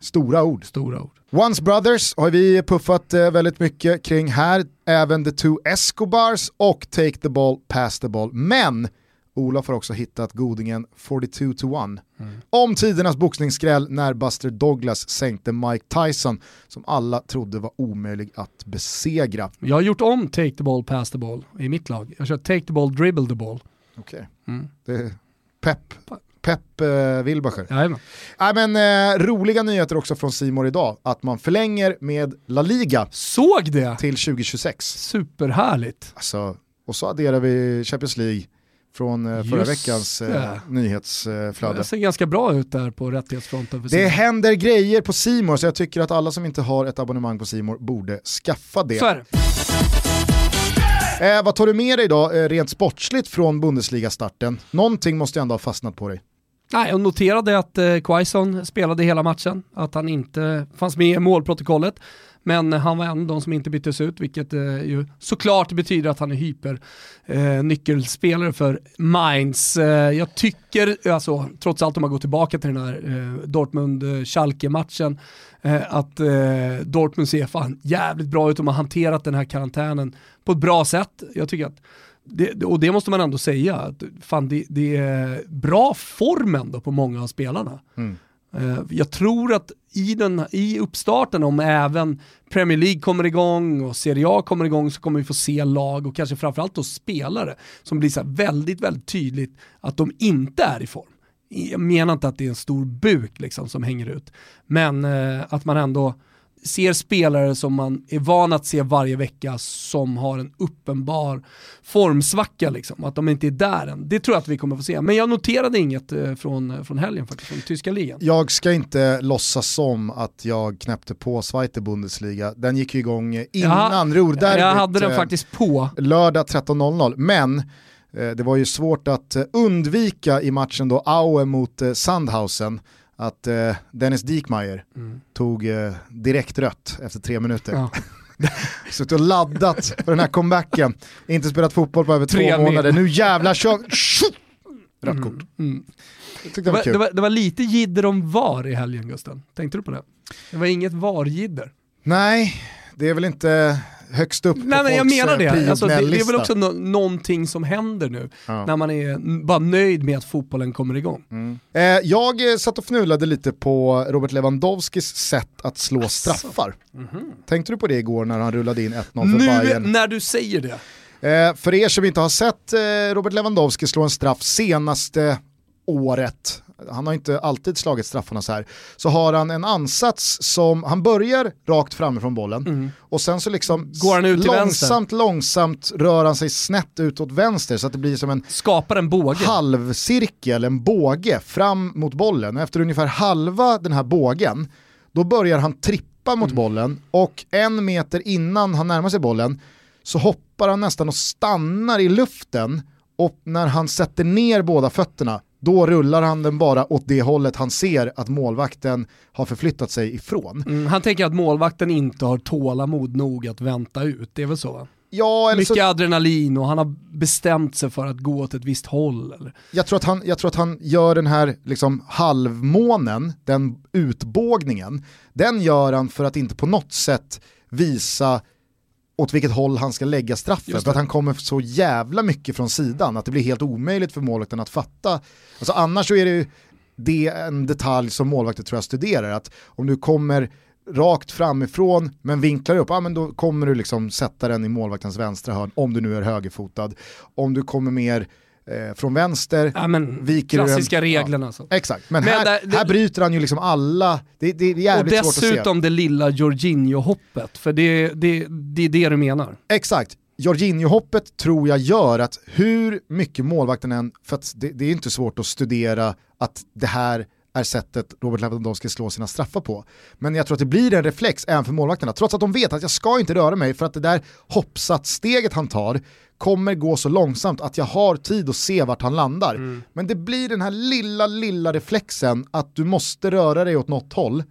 Stora ord. Stora ord. Once Brothers har vi puffat eh, väldigt mycket kring här. Även The Two Escobars och Take the Ball, Pass the Ball. Men Olof har också hittat godingen 42 to 1. Mm. Om tidernas boxningsskräll när Buster Douglas sänkte Mike Tyson som alla trodde var omöjlig att besegra. Jag har gjort om Take the ball, pass the ball i mitt lag. Jag kör Take the ball, dribble the ball. Okej, okay. mm. det är pepp. Pep eh, Wilbacher. Jajamän. Äh, men, eh, roliga nyheter också från Simor idag, att man förlänger med La Liga. Såg det! Till 2026. Superhärligt. Alltså, och så adderar vi Champions League, från eh, förra Just veckans eh, nyhetsflöde. Det ser ganska bra ut där på rättighetsfronten. För det händer grejer på Simor så jag tycker att alla som inte har ett abonnemang på Simor borde skaffa det. Det. Eh, vad tar du med dig då, eh, rent sportsligt från Bundesliga-starten? Någonting måste ju ändå ha fastnat på dig. Nej, jag noterade att eh, Quaison spelade hela matchen, att han inte fanns med i målprotokollet. Men han var en av de som inte byttes ut, vilket eh, ju såklart betyder att han är hyper eh, nyckelspelare för Mainz. Eh, jag tycker, alltså, trots allt om man går tillbaka till den här Dortmund-Schalke-matchen, att Dortmund ser fan jävligt bra ut och har hanterat den här karantänen på ett bra sätt. Jag tycker att det, och det måste man ändå säga, att fan, det, det är bra form ändå på många av spelarna. Mm. Jag tror att i, den, i uppstarten, om även Premier League kommer igång och Serie A kommer igång så kommer vi få se lag och kanske framförallt då spelare som blir så väldigt, väldigt tydligt att de inte är i form. Jag menar inte att det är en stor buk liksom som hänger ut, men eh, att man ändå ser spelare som man är van att se varje vecka som har en uppenbar formsvacka, liksom, att de inte är där än. Det tror jag att vi kommer få se. Men jag noterade inget eh, från, från helgen faktiskt, från tyska ligan. Jag ska inte låtsas som att jag knäppte på Zweite Bundesliga. Den gick ju igång innan Ruhrderbyt. Jag hade den eh, faktiskt på. Lördag 13.00, men eh, det var ju svårt att undvika i matchen då Aue mot Sandhausen att eh, Dennis Diekmeyer mm. tog eh, direkt rött efter tre minuter. Ja. Suttit och laddat för den här comebacken, inte spelat fotboll på över tre två månader, nu jävlar kör rött kort. Mm. Tyckte Det, det var det, var, det var lite jidder om VAR i helgen Gusten. Tänkte du på det? Det var inget VAR-jidder. Nej, det är väl inte högst upp på Nej men jag menar eh, det. Alltså, det. Det är väl också no någonting som händer nu. Ja. När man är bara nöjd med att fotbollen kommer igång. Eh, jag eh, satt och fnulade lite på Robert Lewandowskis sätt att slå straffar. Tänkte du på det igår när han rullade in 1-0 för Nu Bayern? när du säger det. Eh, för er som inte har sett eh, Robert Lewandowski slå en straff senaste året, han har inte alltid slagit straffarna så här, så har han en ansats som, han börjar rakt framifrån bollen och sen så liksom Mm. Går han ut till långsamt, långsamt rör han sig snett ut åt vänster så att det blir som en Skapar en båge. halvcirkel, en båge fram mot bollen och efter ungefär halva den här bågen då börjar han trippa mot bollen och en meter innan han närmar sig bollen så hoppar han nästan och stannar i luften och när han sätter ner båda fötterna då rullar han den bara åt det hållet han ser att målvakten har förflyttat sig ifrån. Mm, han tänker att målvakten inte har tålamod nog att vänta ut, det är väl så? va? Ja, eller Mycket så, adrenalin och han har bestämt sig för att gå åt ett visst håll. Eller? jag, tror att han, jag tror att han gör den här liksom halvmånen, den utbågningen, den gör han för att inte på något sätt visa åt vilket håll han ska lägga straffen. Just För att han kommer så jävla mycket från sidan att det blir helt omöjligt för målvakten att fatta. Alltså annars så är det ju det är en detalj som målvakter tror jag studerar. Att om du kommer rakt framifrån men vinklar upp, ja, men då kommer du liksom sätta den i målvaktens vänstra hörn om du nu är högerfotad. Om du kommer mer eh, från vänster, Ja, men, Viker klassiska en- reglerna. Så. exakt. Men, Men här, där- det- här bryter han ju liksom alla, det, det är Och jävligt svårt att se. dessutom det lilla Jorginho-hoppet, för det, det, det är det du menar. Exakt. Jorginho-hoppet tror jag gör att hur mycket målvakten än, för att det, det är inte svårt att studera att det här är sättet Robert Lewandowski slår sina straffar på. Men jag tror att det blir en reflex även för målvakterna, trots att de vet att jag ska inte röra mig för att det där hoppsatssteget han tar kommer gå så långsamt att jag har tid att se vart han landar. Men det blir den här lilla, lilla reflexen att du måste röra dig åt något håll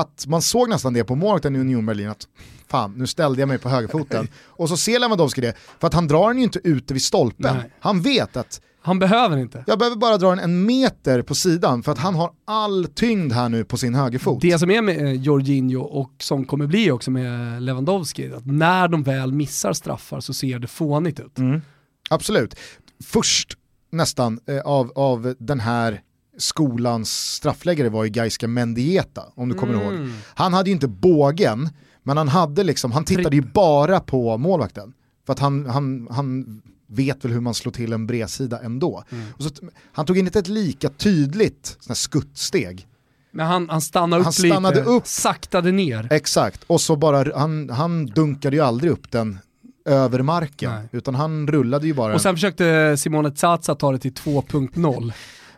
att man såg nästan det på målvakten i Union Berlin att fan, nu ställde jag mig på högerfoten. Och så ser Lewandowski det, för att han drar den ju inte ute vid stolpen. Nej. Han vet att Han behöver inte. jag behöver bara dra den en meter på sidan för att han har all tyngd här nu på sin högerfot. Det som är med eh, Jorginho och som kommer bli också med Lewandowski, att när de väl missar straffar så ser det fånigt ut. Absolut. Först nästan eh, av, av den här skolans straffläggare var ju Gaiska Mendieta, om du kommer Mm. ihåg. Han hade ju inte bågen, men han hade liksom, han tittade ju bara på målvakten. För att han, han, han vet väl hur man slår till en bredsida ändå. Mm. Och så, han tog inte ett lika tydligt sån här skuttsteg. Men han, han stannade upp Han stannade lite, upp. saktade ner. Exakt, och så bara, han, han dunkade ju aldrig upp den över marken, Nej. utan han rullade ju bara Och sen försökte Simone Zaza ta det till 2.0.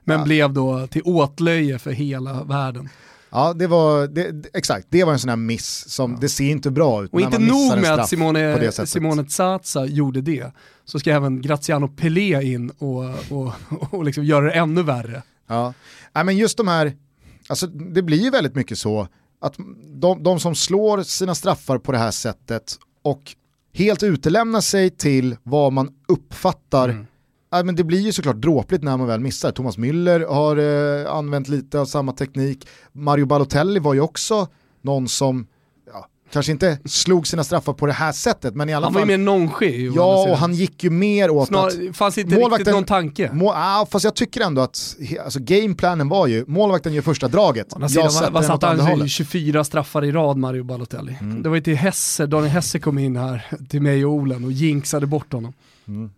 Men Ja. blev då till åtlöje för hela världen. Ja, det var, det, exakt, det var en sån här miss som, det ser inte bra ut Och inte nog med att Simone. Simone Zaza gjorde det, så ska även Graziano Pelé in och, och, och liksom göra det ännu värre. Ja. Nej, men just de här, alltså det blir ju väldigt mycket så att de, de som slår sina straffar på det här sättet och helt utelämnar sig till vad man uppfattar Mm. Ja, men det blir ju såklart dråpligt när man väl missar. Thomas Müller har eh, använt lite av samma teknik. Mario Balotelli var ju också någon som ja, kanske inte slog sina straffar på det här sättet, men i alla Han var ju fall... mer nonché. Ja, och han gick ju mer åt att... Snar, fanns inte Målvakten- riktigt någon tanke. Må, ah, fast jag tycker ändå att alltså, gameplanen var ju, målvakten gör första draget, jag sätter vad, andra han? hållet. 24 straffar i rad, Mario Balotelli. Mm. Det var ju till Hesse, Daniel Hesse kom in här till mig och Olen och jinxade bort honom. Mm.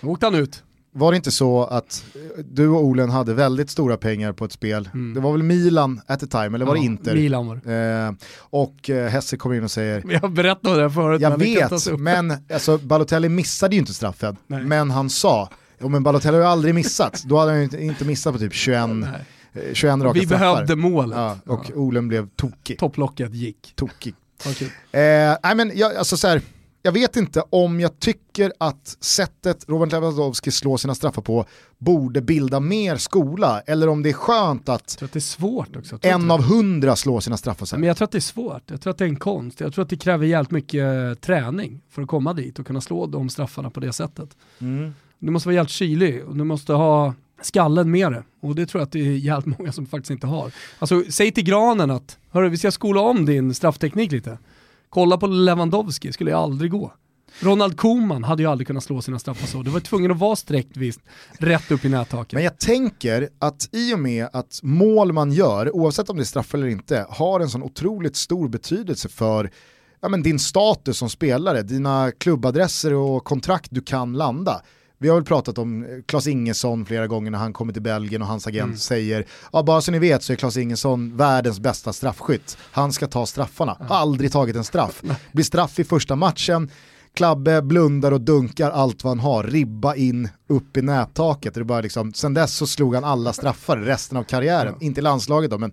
Då åkte han ut. Var det inte så att eh, du och Olen hade väldigt stora pengar på ett spel? Mm. Det var väl Milan at the time, eller var det Ja, Inter? Milan var det. Eh, och eh, Hesse kommer in och säger Vi har berättat om det här förut. Jag det vet, men alltså, Balotelli missade ju inte straffen. Nej. Men han sa, jo men Balotelli har ju aldrig missat. Då hade han ju inte, missat på typ 21, Nej. eh, 21 raka Vi straffar. behövde målet. Ja, och Olen blev tokig. Topplocket gick. tokig. Okay. Eh, nej men jag, alltså så här, jag vet inte om jag tycker att sättet Robert Lewandowski slår sina straffar på borde bilda mer skola, eller om det är skönt att att det är en av hundra slår sina straffar så. Men jag tror att det är svårt. Jag tror att det är en konst. Jag tror att det kräver jävligt mycket eh, träning för att komma dit och kunna slå de straffarna på det sättet. Mm. Du måste vara jävligt kylig och du måste ha skallen med det. Och det tror jag att det är jävligt många som faktiskt inte har. Alltså säg till Granen att, hörru vi ska skola om din straffteknik lite. Kolla på Lewandowski, skulle ju aldrig gå. Ronald Koeman hade ju aldrig kunnat slå sina straffar så. Det var tvungen att vara sträckt visst, rätt upp i nättaket. Men jag tänker att i och med att mål man gör, oavsett om det är straff eller inte, har en sån otroligt stor betydelse för ja, men din status som spelare, dina klubbadresser och kontrakt du kan landa. Vi har väl pratat om Klas Ingesson flera gånger när han kommer till Belgien och hans agent mm. säger, ja bara så ni vet så är Klas Ingesson världens bästa straffskytt. Han ska ta straffarna, har aldrig tagit en straff. Blir straff i första matchen, Klabbe blundar och dunkar allt vad han har, ribba in upp i nättaket. Det bara liksom, sen dess så slog han alla straffar resten av karriären, inte i landslaget då men.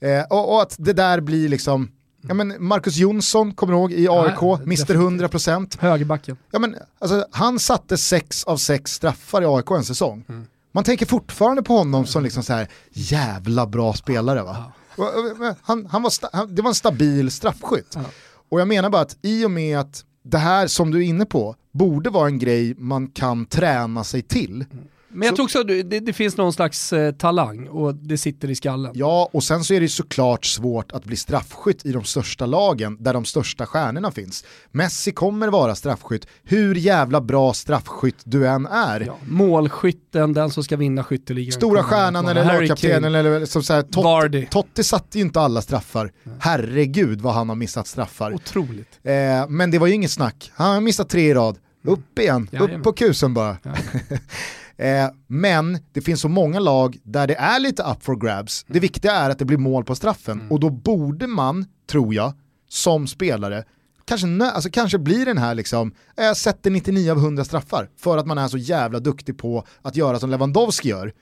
Eh, och, och, att det där blir liksom, Ja, men Marcus Jonsson, kommer du ihåg, i AIK, ja, Mr 100%. Högerbacken. Ja, men, alltså, han satte sex av sex straffar i AIK en säsong. Mm. Man tänker fortfarande på honom som liksom så här, jävla bra spelare va? Ja. Han, han var han, det var en stabil straffskytt. Ja. Och jag menar bara att i och med att det här som du är inne på borde vara en grej man kan träna sig till. Mm men jag så, tror också att det, det, finns någon slags eh, talang och det sitter i skallen. Ja, och sen så är det såklart svårt att bli straffskytt i de största lagen där de största stjärnorna finns. Messi kommer vara straffskytt, hur jävla bra straffskytt du än är. Ja, målskytten, den som ska vinna skytteligan. Stora stjärnan eller lagkaptenen eller som så här, Totti, Totti satte ju inte alla straffar. Herregud vad han har missat straffar. Otroligt. Eh, men det var ju inget snack, han har missat tre i rad. Upp igen, ja, upp på kusen bara. Eh, men det finns så många lag där det är lite up for grabs. Det viktiga är att det blir mål på straffen mm. och då borde man, tror jag, som spelare Kanske, alltså kanske blir den här liksom, jag sätter 99 av 100 straffar för att man är så jävla duktig på att göra som Lewandowski gör.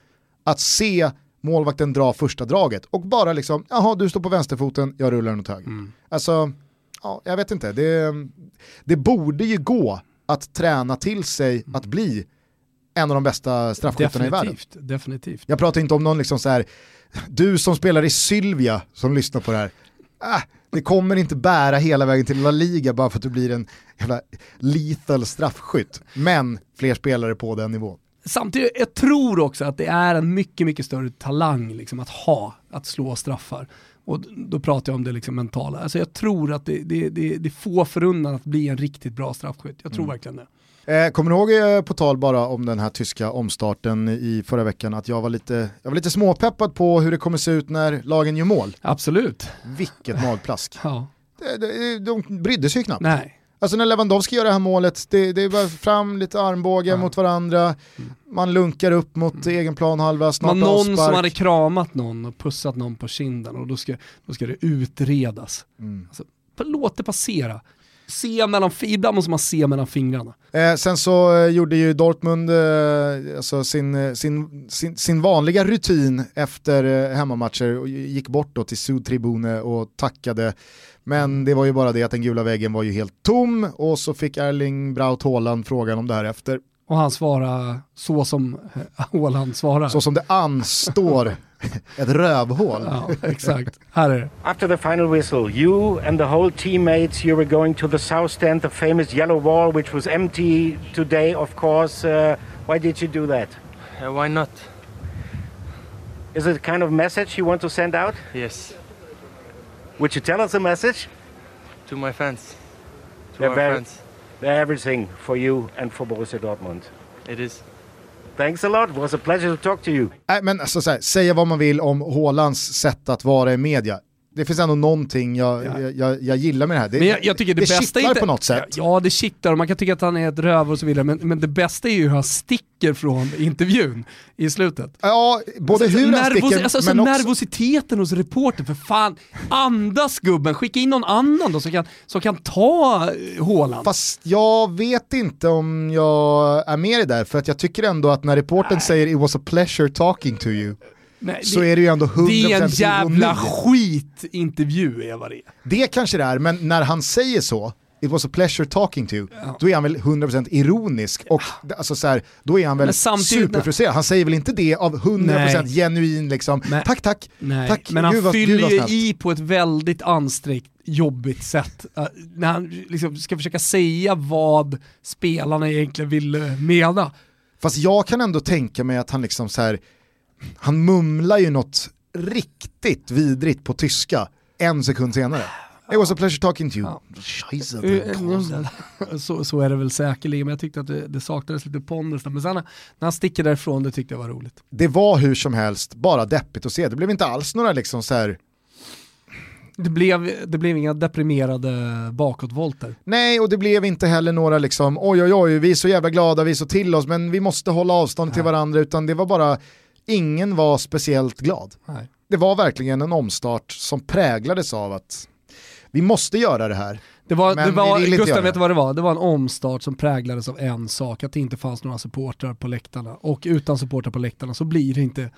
Att se målvakten dra första draget och bara liksom, jaha du står på vänsterfoten, jag rullar den åt höger. Mm. Alltså, ja, jag vet inte, det, det borde ju gå att träna till sig att bli en av de bästa straffskyttarna i världen. Definitivt. Jag pratar inte om någon liksom så här, du som spelar i Sylvia som lyssnar på det här, ah, det kommer inte bära hela vägen till La Liga bara för att du blir en jävla lethal straffskytt. Men fler spelare på den nivån. Samtidigt, jag tror också att det är en mycket, mycket större talang liksom, att ha, att slå straffar. Och då pratar jag om det liksom mentala. Alltså jag tror att det, det, det, det får förunnat att bli en riktigt bra straffskytt. Jag tror mm. verkligen det. Eh, kommer du ihåg, eh, på tal bara om den här tyska omstarten i förra veckan, att jag var lite, jag var lite småpeppad på hur det kommer se ut när lagen gör mål? Absolut. Vilket magplask. ja. de, de, de brydde sig knappt. Nej. Alltså när Lewandowski gör det här målet, det, det är bara fram lite armbågar ja. mot varandra, man lunkar upp mot mm. egen planhalva, snart Man någon som hade kramat någon och pussat någon på kinden och då ska, då ska det utredas. Mm. Alltså, låt det passera se mellan, ibland måste man se mellan fingrarna. Eh, sen så eh, gjorde ju Dortmund eh, alltså sin, eh, sin, sin, sin, vanliga rutin efter eh, hemmamatcher och gick bort då till Sudtribune och tackade. Men det var ju bara det att den gula väggen var ju helt tom och så fick Erling Braut Haaland frågan om det här efter. Och han svarade så som Haaland svarar. Så som det anstår ett rövhål. Ja, exakt. Här är det. After the final whistle, you and the whole teammates, you were going to the south stand, the famous yellow wall, which was empty today, of course. Uh, why did you do that? Uh, why not? Is it a kind of message you want to send out? Yes. Would you tell us a message? To my fans. To they're our very, fans. They're everything for you and for Borussia Dortmund. It is. Thanks a lot, it was a pleasure to talk to you. Nej, men alltså, så här, säga vad man vill om Hålands sätt att vara i media. Det finns ändå någonting jag, ja. jag, jag, jag, gillar med det här. Det, men jag, jag tycker det, det bästa inte, på något sätt. Ja, det kittlar och man kan tycka att han är ett röv och så vidare, men, men det bästa är ju hur han sticker från intervjun i slutet. Ja, både alltså, hur han sticker, alltså, alltså, men också... Nervositeten hos reportern, för fan, andas gubben, skicka in någon annan då som kan, som kan ta eh, Håland. Fast jag vet inte om jag är med i det där, för att jag tycker ändå att när reportern säger “It was a pleasure talking to you” Nej, så det, är det ju ändå 100% Det är en jävla skitintervju är vad det är. Det kanske det är, men när han säger så, it was a pleasure talking to, ja. då är han väl 100% ironisk och ja. alltså så här, då är han väl superfrustrerad. Han säger väl inte det av 100% Nej. genuin liksom, men, tack tack, Nej. tack. Men han Gud, fyller ju i på ett väldigt ansträngt jobbigt sätt. Uh, när han liksom ska försöka säga vad spelarna egentligen vill mena Fast jag kan ändå tänka mig att han liksom så här, han mumlar ju något riktigt vidrigt på tyska en sekund senare. It was a pleasure talking to you. Ja. Eh, Karlsson. så, så är det väl säkerligen, men jag tyckte att det, det saknades lite pondus. Men sen när han sticker därifrån, det tyckte jag var roligt. Det var hur som helst bara deppigt att se. Det blev inte alls några liksom så här Det blev, det blev inga deprimerade bakåtvolter. Nej, och det blev inte heller några liksom, oj oj oj, vi är så jävla glada, vi är så till oss, men vi måste hålla avstånd till varandra, utan det var bara, ingen var speciellt glad. Nej. Det var verkligen en omstart som präglades av att vi måste göra det här. Det var, Men det var, Gustav, vet vad det var? Det var en omstart som präglades av en sak, att det inte fanns några supportrar på läktarna. Och utan supportrar på läktarna så blir det inte,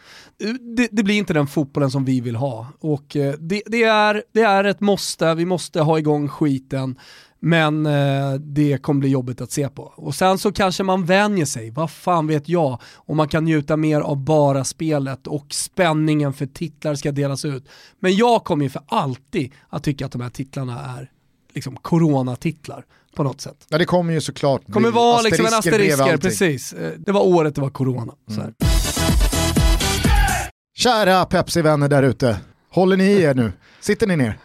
det, det blir inte den fotbollen som vi vill ha. Och eh, det, det, är, det är ett måste, vi måste ha igång skiten. Men eh, det kommer bli jobbigt att se på. Och sen så kanske man vänjer sig, vad fan vet jag, och man kan njuta mer av bara spelet och spänningen för titlar ska delas ut. Men jag kommer ju för alltid att tycka att de här titlarna är liksom coronatitlar på något sätt. Ja det kommer ju såklart bli kommer vara liksom en asterisker precis. Eh, Det var året det var corona. Här. Kära Pepsi-vänner där ute, håller ni i er nu? Sitter ni ner?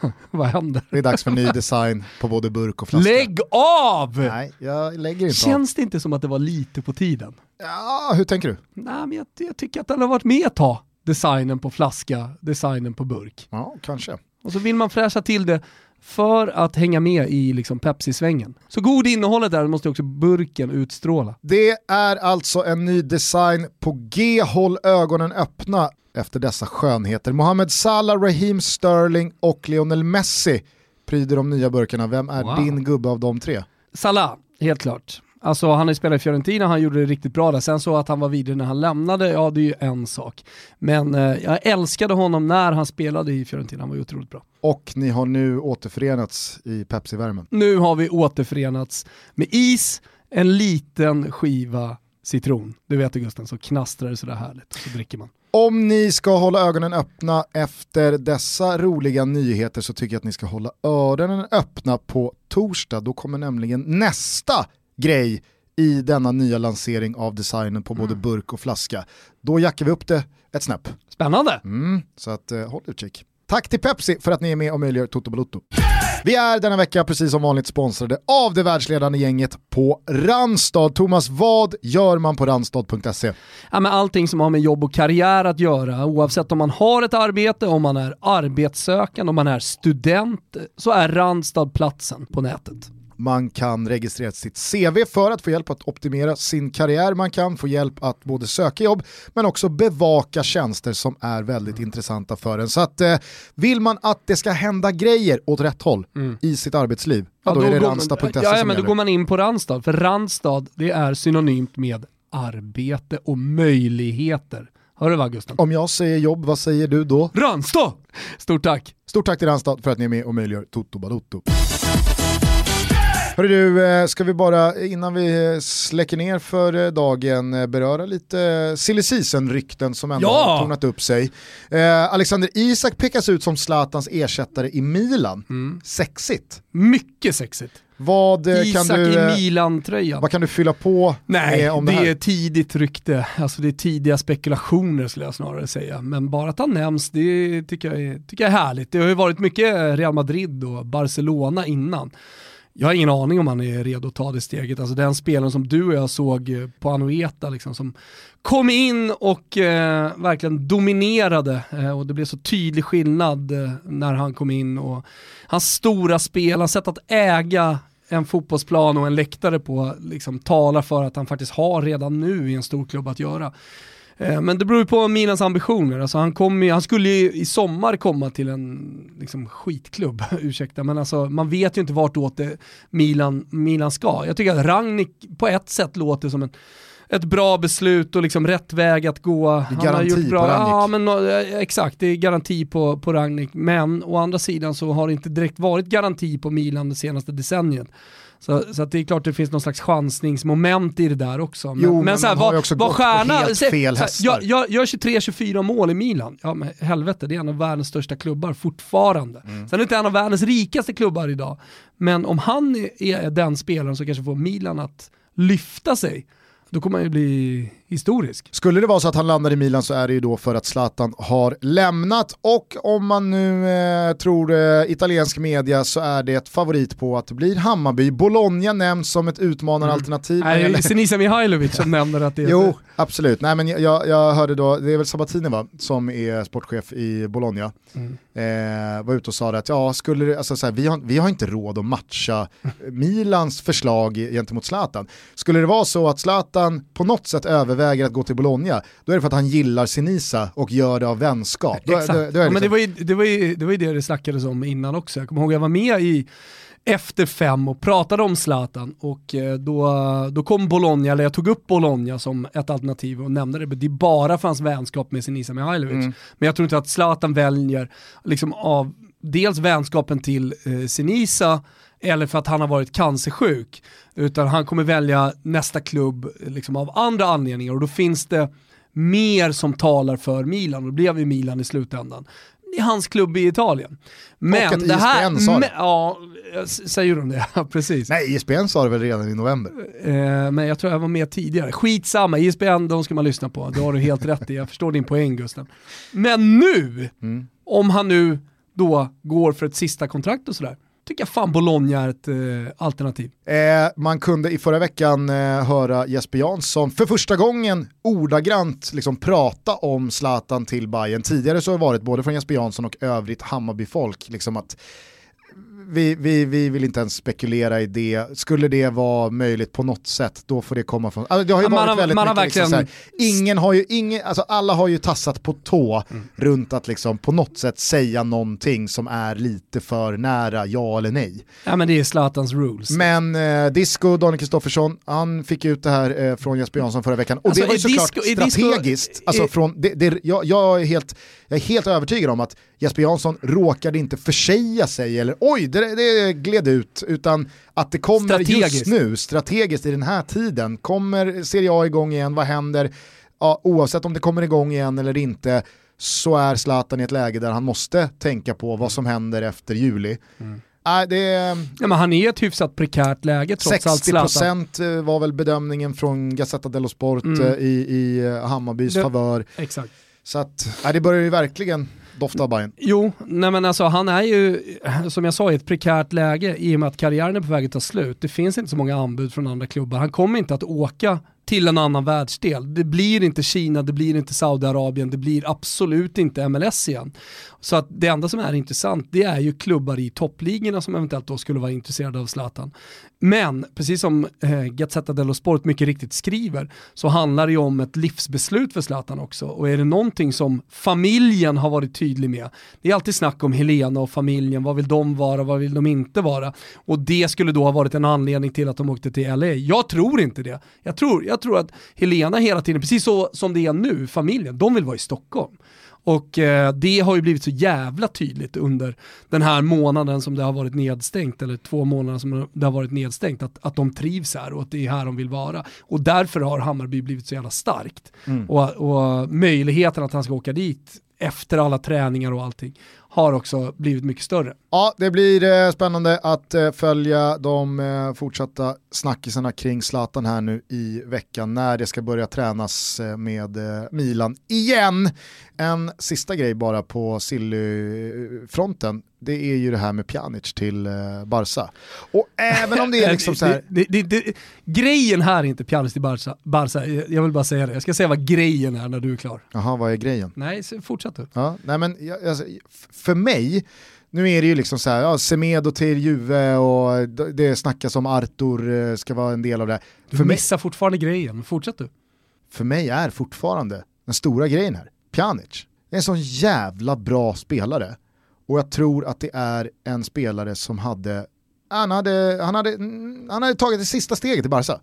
Vad händer? Det är dags för ny design på både burk och flaska. Lägg av! Nej, jag lägger inte Känns det inte som att det var lite på tiden? av. Ja, hur tänker du? Nej, men jag, jag tycker att den har varit med ett tag. Designen på flaska, designen på burk. Ja, kanske. Och så vill man fräscha till det för att hänga med i liksom Pepsi-svängen. Så god innehållet där måste också burken utstråla. Det är alltså en ny design på G. Håll ögonen öppna efter dessa skönheter. Mohamed Salah, Raheem Sterling och Lionel Messi pryder de nya burkarna. Vem är Wow. din gubbe av de tre? Salah, helt klart. Alltså han har ju spelat i Fiorentina, han gjorde det riktigt bra där. Sen så att han var vidare när han lämnade, ja det är ju en sak. Men eh, jag älskade honom när han spelade i Fiorentina, han var ju otroligt bra. Och ni har nu återförenats i Pepsi-värmen. Nu har vi återförenats med is, en liten skiva citron. Du vet Gusten, så knastrar det sådär härligt så dricker man. Om ni ska hålla ögonen öppna efter dessa roliga nyheter så tycker jag att ni ska hålla öronen öppna på torsdag. Då kommer nämligen nästa grej i denna nya lansering av designen på både burk och flaska. Då jackar vi upp det ett snäpp. Spännande! Mm, så att eh, håll utkik. Tack till Pepsi för att ni är med och möjliggör Toto Balotto. Vi är denna vecka precis som vanligt sponsrade av det världsledande gänget på Randstad. Thomas, vad gör man på randstad.se? Ja, men allting som har med jobb och karriär att göra, oavsett om man har ett arbete, om man är arbetssökande, om man är student, så är Randstad platsen på nätet. Man kan registrera sitt CV för att få hjälp att optimera sin karriär. Man kan få hjälp att både söka jobb men också bevaka tjänster som är väldigt intressanta för en. Så att eh, vill man att det ska hända grejer åt rätt håll i sitt arbetsliv, ja, då, är det randstad.se ja, ja, som men då gäller. går man in på Randstad, för Randstad det är synonymt med arbete och möjligheter. Hör du va Gusten? Om jag säger jobb, vad säger du då? Randstad! Stort tack! Stort tack till Randstad för att ni är med och möjliggör Toto Balotto. Hörru du, eh, ska vi bara innan vi eh, släcker ner för eh, dagen eh, beröra lite silly season-rykten som ändå Ja! har tornat upp sig. Eh, Alexander Isak pekas ut som Zlatans ersättare i Milan. Mm. Sexigt. Mycket sexigt. Vad, eh, kan Isak du, i eh, Milan-tröjan. vad kan du fylla på Nej, med om det det, här? är tidigt rykte. Alltså det är tidiga spekulationer skulle jag snarare säga. Men bara att han nämns, det tycker jag, är, tycker jag är härligt. Det har ju varit mycket Real Madrid och Barcelona innan. Jag har ingen aning om han är redo att ta det steget. Alltså den spelaren som du och jag såg eh, på Anoeta, liksom, som kom in och eh, verkligen dominerade eh, och det blev så tydlig skillnad eh, när han kom in. Och hans stora spel, hans sätt att äga en fotbollsplan och en läktare på liksom, talar för att han faktiskt har redan nu i en stor klubb att göra. Eh, Men det beror ju på Milans ambitioner. Alltså han, kom ju, han skulle ju i sommar komma till en liksom, skitklubb, ursäkta, men alltså, man vet ju inte vartåt det Milan, Milan ska. Jag tycker att Rangnick på ett sätt låter som en ett bra beslut och liksom rätt väg att gå. Han har garanti gjort bra, på Rangnick. Ja, men, eh, exakt, det är garanti på, på Rangnick. Men å andra sidan så har det inte direkt varit garanti på Milan det senaste decenniet. Så, så att det är klart det finns någon slags chansningsmoment i det där också. Men, Jo, men så här, man har ju också vad gått på stjärna, helt se- fel hästar. jag, jag gör 23-24 mål i Milan. Ja men helvete, det är en av världens största klubbar fortfarande. Mm. Sen är det inte en av världens rikaste klubbar idag. Men om han är- är den spelaren som kanske får Milan att lyfta sig, då kommer han ju bli historisk. Skulle det vara så att han landar i Milan så är det ju då för att Zlatan har lämnat och om man nu eh, tror eh, italiensk media så är det ett favorit på att det blir Hammarby. Bologna nämns som ett utmanaralternativ. Nej, det är Senisa Mihailovic som nämner att det är... Jo, absolut. Nej, men jag, jag hörde då, det är väl Sabatini va, som är sportchef i Bologna. Mm. Eh, var ute och sa det att ja, skulle det, alltså, så här, vi, har, vi har inte råd att matcha Milans förslag gentemot Zlatan. Skulle det vara så att Zlatan på något sätt överväger att gå till Bologna, då är det för att han gillar Sinisa och gör det av vänskap. Då, Exakt. då, då är det men det liksom- var, ju, det, var ju, det var ju det det snackades om innan också. Jag kommer ihåg jag var med i efter fem och pratade om Zlatan och eh, då, då kom Bologna, eller jag tog upp Bologna som ett alternativ och nämnde det. Det är bara för hans vänskap med Sinisa Mihailovic. Mm. Men jag tror inte att Zlatan väljer liksom av dels vänskapen till eh, Sinisa eller för att han har varit cancersjuk. Utan han kommer välja nästa klubb liksom av andra anledningar och då finns det mer som talar för Milan och det blev ju Milan i slutändan. Det är hans klubb i Italien. Men att det här... ISBN sa det. Ja, säger de det? Precis. Nej, ISBN sa det väl redan i november. Eh, men jag tror jag var med tidigare. Skitsamma, ISBN de ska man lyssna på. Det har du helt rätt i, jag förstår din poäng Gusten. Men nu, Mm. om han nu då går för ett sista kontrakt och sådär, tycker jag fan Bologna är ett eh, alternativ. Eh, man kunde i förra veckan eh, höra Jesper Jansson för första gången ordagrant liksom prata om Zlatan till Bayern. Tidigare så har det varit både från Jesper Jansson och övrigt Hammarby-folk liksom att vi, vi, vi vill inte ens spekulera i det. Skulle det vara möjligt på något sätt, då får det komma från... Alltså det har ju man varit har- väldigt man har mycket liksom verkligen- så här, ingen har ju, ingen, alltså alla har ju tassat på tå Mm. runt att liksom på något sätt säga någonting som är lite för nära ja eller nej. Ja men det är Zlatans rules. Men eh, Disco, Daniel Kristoffersson, han fick ut det här eh, från Jesper Jansson förra veckan. Och Alltså, det var ju är såklart Disco- är Disco- strategiskt. alltså, är- från, det, det, jag, jag, är helt, jag är helt övertygad om att Jesper Jansson råkade inte försäga sig eller oj, det, det gled ut, utan att det kommer just nu, strategiskt i den här tiden. Kommer Serie A igång igen, vad händer? Ja, oavsett om det kommer igång igen eller inte så är Zlatan i ett läge där han måste tänka på vad som händer efter juli. Nej, det är, Ja, men han är i ett hyfsat prekärt läge trots allt Zlatan. 60% eh, var väl bedömningen från Gazzetta dello Sport Mm. eh, i, i Hammarbys Det- favör. Exakt. Så att, nej, det börjar ju verkligen doftar Bayern. Jo, nej men alltså han är ju, som jag sa, i ett prekärt läge i och med att karriären är på väg att ta slut. Det finns inte så många anbud från andra klubbar. Han kommer inte att åka till en annan världsdel. Det blir inte Kina, det blir inte Saudiarabien, det blir absolut inte MLS igen. Så att det enda som är intressant det är ju klubbar i toppligorna som eventuellt då skulle vara intresserade av Zlatan. Men precis som eh, Gazzetta dello Sport mycket riktigt skriver så handlar det ju om ett livsbeslut för Zlatan också. Och är det någonting som familjen har varit tydlig med, det är alltid snack om Helena och familjen, vad vill de vara, vad vill de inte vara? Och det skulle då ha varit en anledning till att de åkte till LA. Jag tror inte det. Jag tror, jag tror att Helena hela tiden, precis så som det är nu, familjen, de vill vara i Stockholm. Och eh, det har ju blivit så jävla tydligt under den här månaden som det har varit nedstängt, eller två månader som det har varit nedstängt, att, att de trivs här och att det är här de vill vara. Och därför har Hammarby blivit så jävla starkt. Och, och möjligheten att han ska åka dit efter alla träningar och allting har också blivit mycket större. Ja, det blir eh, spännande att eh, följa de eh, fortsatta snackisarna kring Zlatan här nu i veckan när det ska börja tränas eh, med eh, Milan igen. En sista grej bara på Silly-fronten, eh, det är ju det här med Pjanic till eh, Barca. Och även om det är liksom så här, Det, det, det, grejen här är inte Pjanic till Barca, Barca, jag vill bara säga det. Jag ska säga vad grejen är när du är klar. jaha vad är grejen? Nej, fortsätt du. Ja, nej men jag, alltså, för mig, nu är det ju liksom så här, ja, Semedo till Juve och det snackas om Artur eh, ska vara en del av det. Du För mig, missar fortfarande grejen, fortsätt du. för mig är fortfarande den stora grejen här, Pjanic. Det är en sån jävla bra spelare och jag tror att det är en spelare som hade, han hade, han hade, mm, han hade tagit det sista steget i Barca.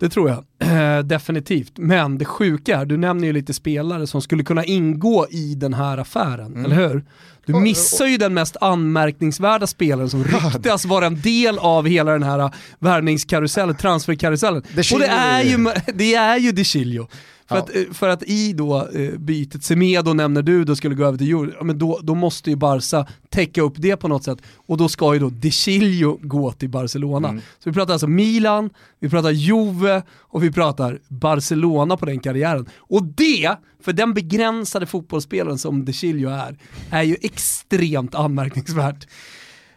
Det tror jag, Eh, definitivt. Men det sjuka är, du nämner ju lite spelare som skulle kunna ingå i den här affären, eller hur? Du missar ju den mest anmärkningsvärda spelaren som ryktas vara en del av hela den här värvningskarusellen, transferkarusellen. Och det är ju- det är ju De Chilio. För, Ja. att, eh, för att i då eh, bytet, Semedo nämner du, då skulle gå över till Euro, men då, då måste ju Barca täcka upp det på något sätt. Och då ska ju då De Chilio gå till Barcelona. Mm. Så vi pratar alltså Milan, vi pratar Juve och vi pratar Barcelona på den karriären. Och det, för den begränsade fotbollsspelaren som De Chilio är, är ju extremt anmärkningsvärt.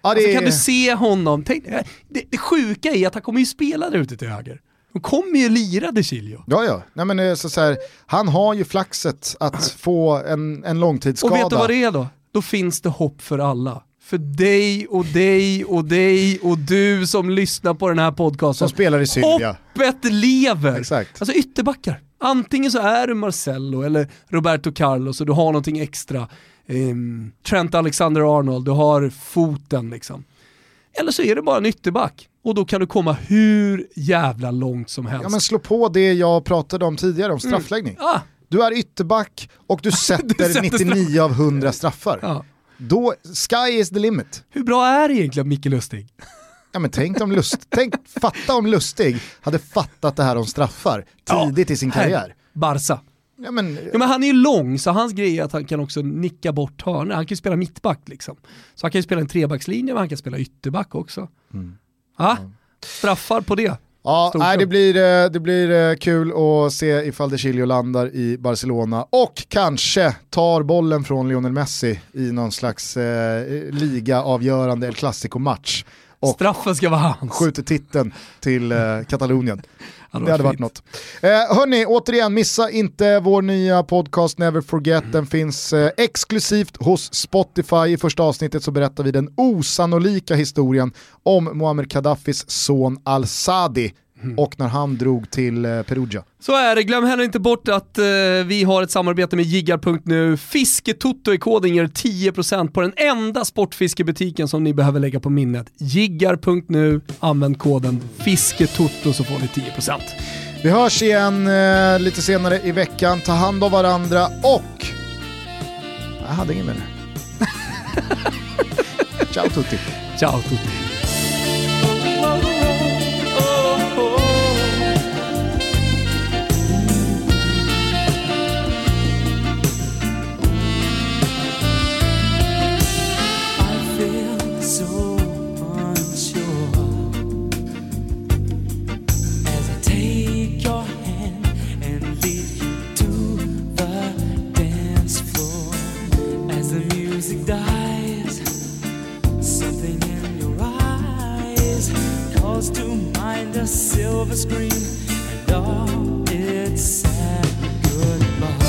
Ja, det Alltså, kan du se honom? Tänk, det, det sjuka är att han kommer ju spela där ute till höger. De kommer ju lira De Chilio. Ja, ja. Nej, men, eh, så, så här, han har ju flaxet att få en, en långtidsskada. Och vet du vad det är då? Då finns det hopp för alla. För dig och dig och dig och du som lyssnar på den här podcasten. Som spelar i Sylvia. Hoppet lever! Exakt. Alltså ytterbackar. Antingen så är du Marcello eller Roberto Carlos och du har någonting extra. Ehm, Trent Alexander-Arnold, du har foten liksom. Eller så är det bara en ytterback och då kan du komma hur jävla långt som helst. Ja, men slå på det jag pratade om tidigare, om straffläggning. ah, Du är ytterback och du sätter, sätter 99 av 100 straffar. ja. Då, sky is the limit. Hur bra är egentligen Micke Lustig? Ja, men tänk om Lust, tänk, fatta om Lustig hade fattat det här om straffar tidigt i sin karriär. Barca. Ja, men, Ja, men han är ju lång, så hans grej är att han kan också nicka bort hörnor. Han kan ju spela mittback liksom. Så han kan ju spela en trebackslinje, men han kan spela ytterback också. Ja, straffar på det. ja, nej, det blir, eh, det blir eh, kul att se ifall De Chilio landar i Barcelona och kanske tar bollen från Lionel Messi i någon slags eh, liga-avgörande El Clasico-match och Straffen ska vara hans. skjuter titeln till eh, Katalonien. hade Det hade varit fint. något. Eh, hörni, återigen, missa inte vår nya podcast Never Forget. Den finns eh, exklusivt hos Spotify. I första avsnittet så berättar vi den osannolika historien om Muammar Gaddafis son Al-Sadi och när han drog till eh, Perugia. Så är det, glöm heller inte bort att eh, vi har ett samarbete med Jiggar.nu. Fisketoto i koden ger 10% på den enda sportfiskebutiken som ni behöver lägga på minnet. Jiggar.nu, använd koden Fisketoto så får ni 10%. Vi hörs igen eh, lite senare i veckan. Ta hand om varandra och... Jag hade ingen mer. Ciao tutti. Ciao tutti. calls to mind a silver screen and all its sad goodbye.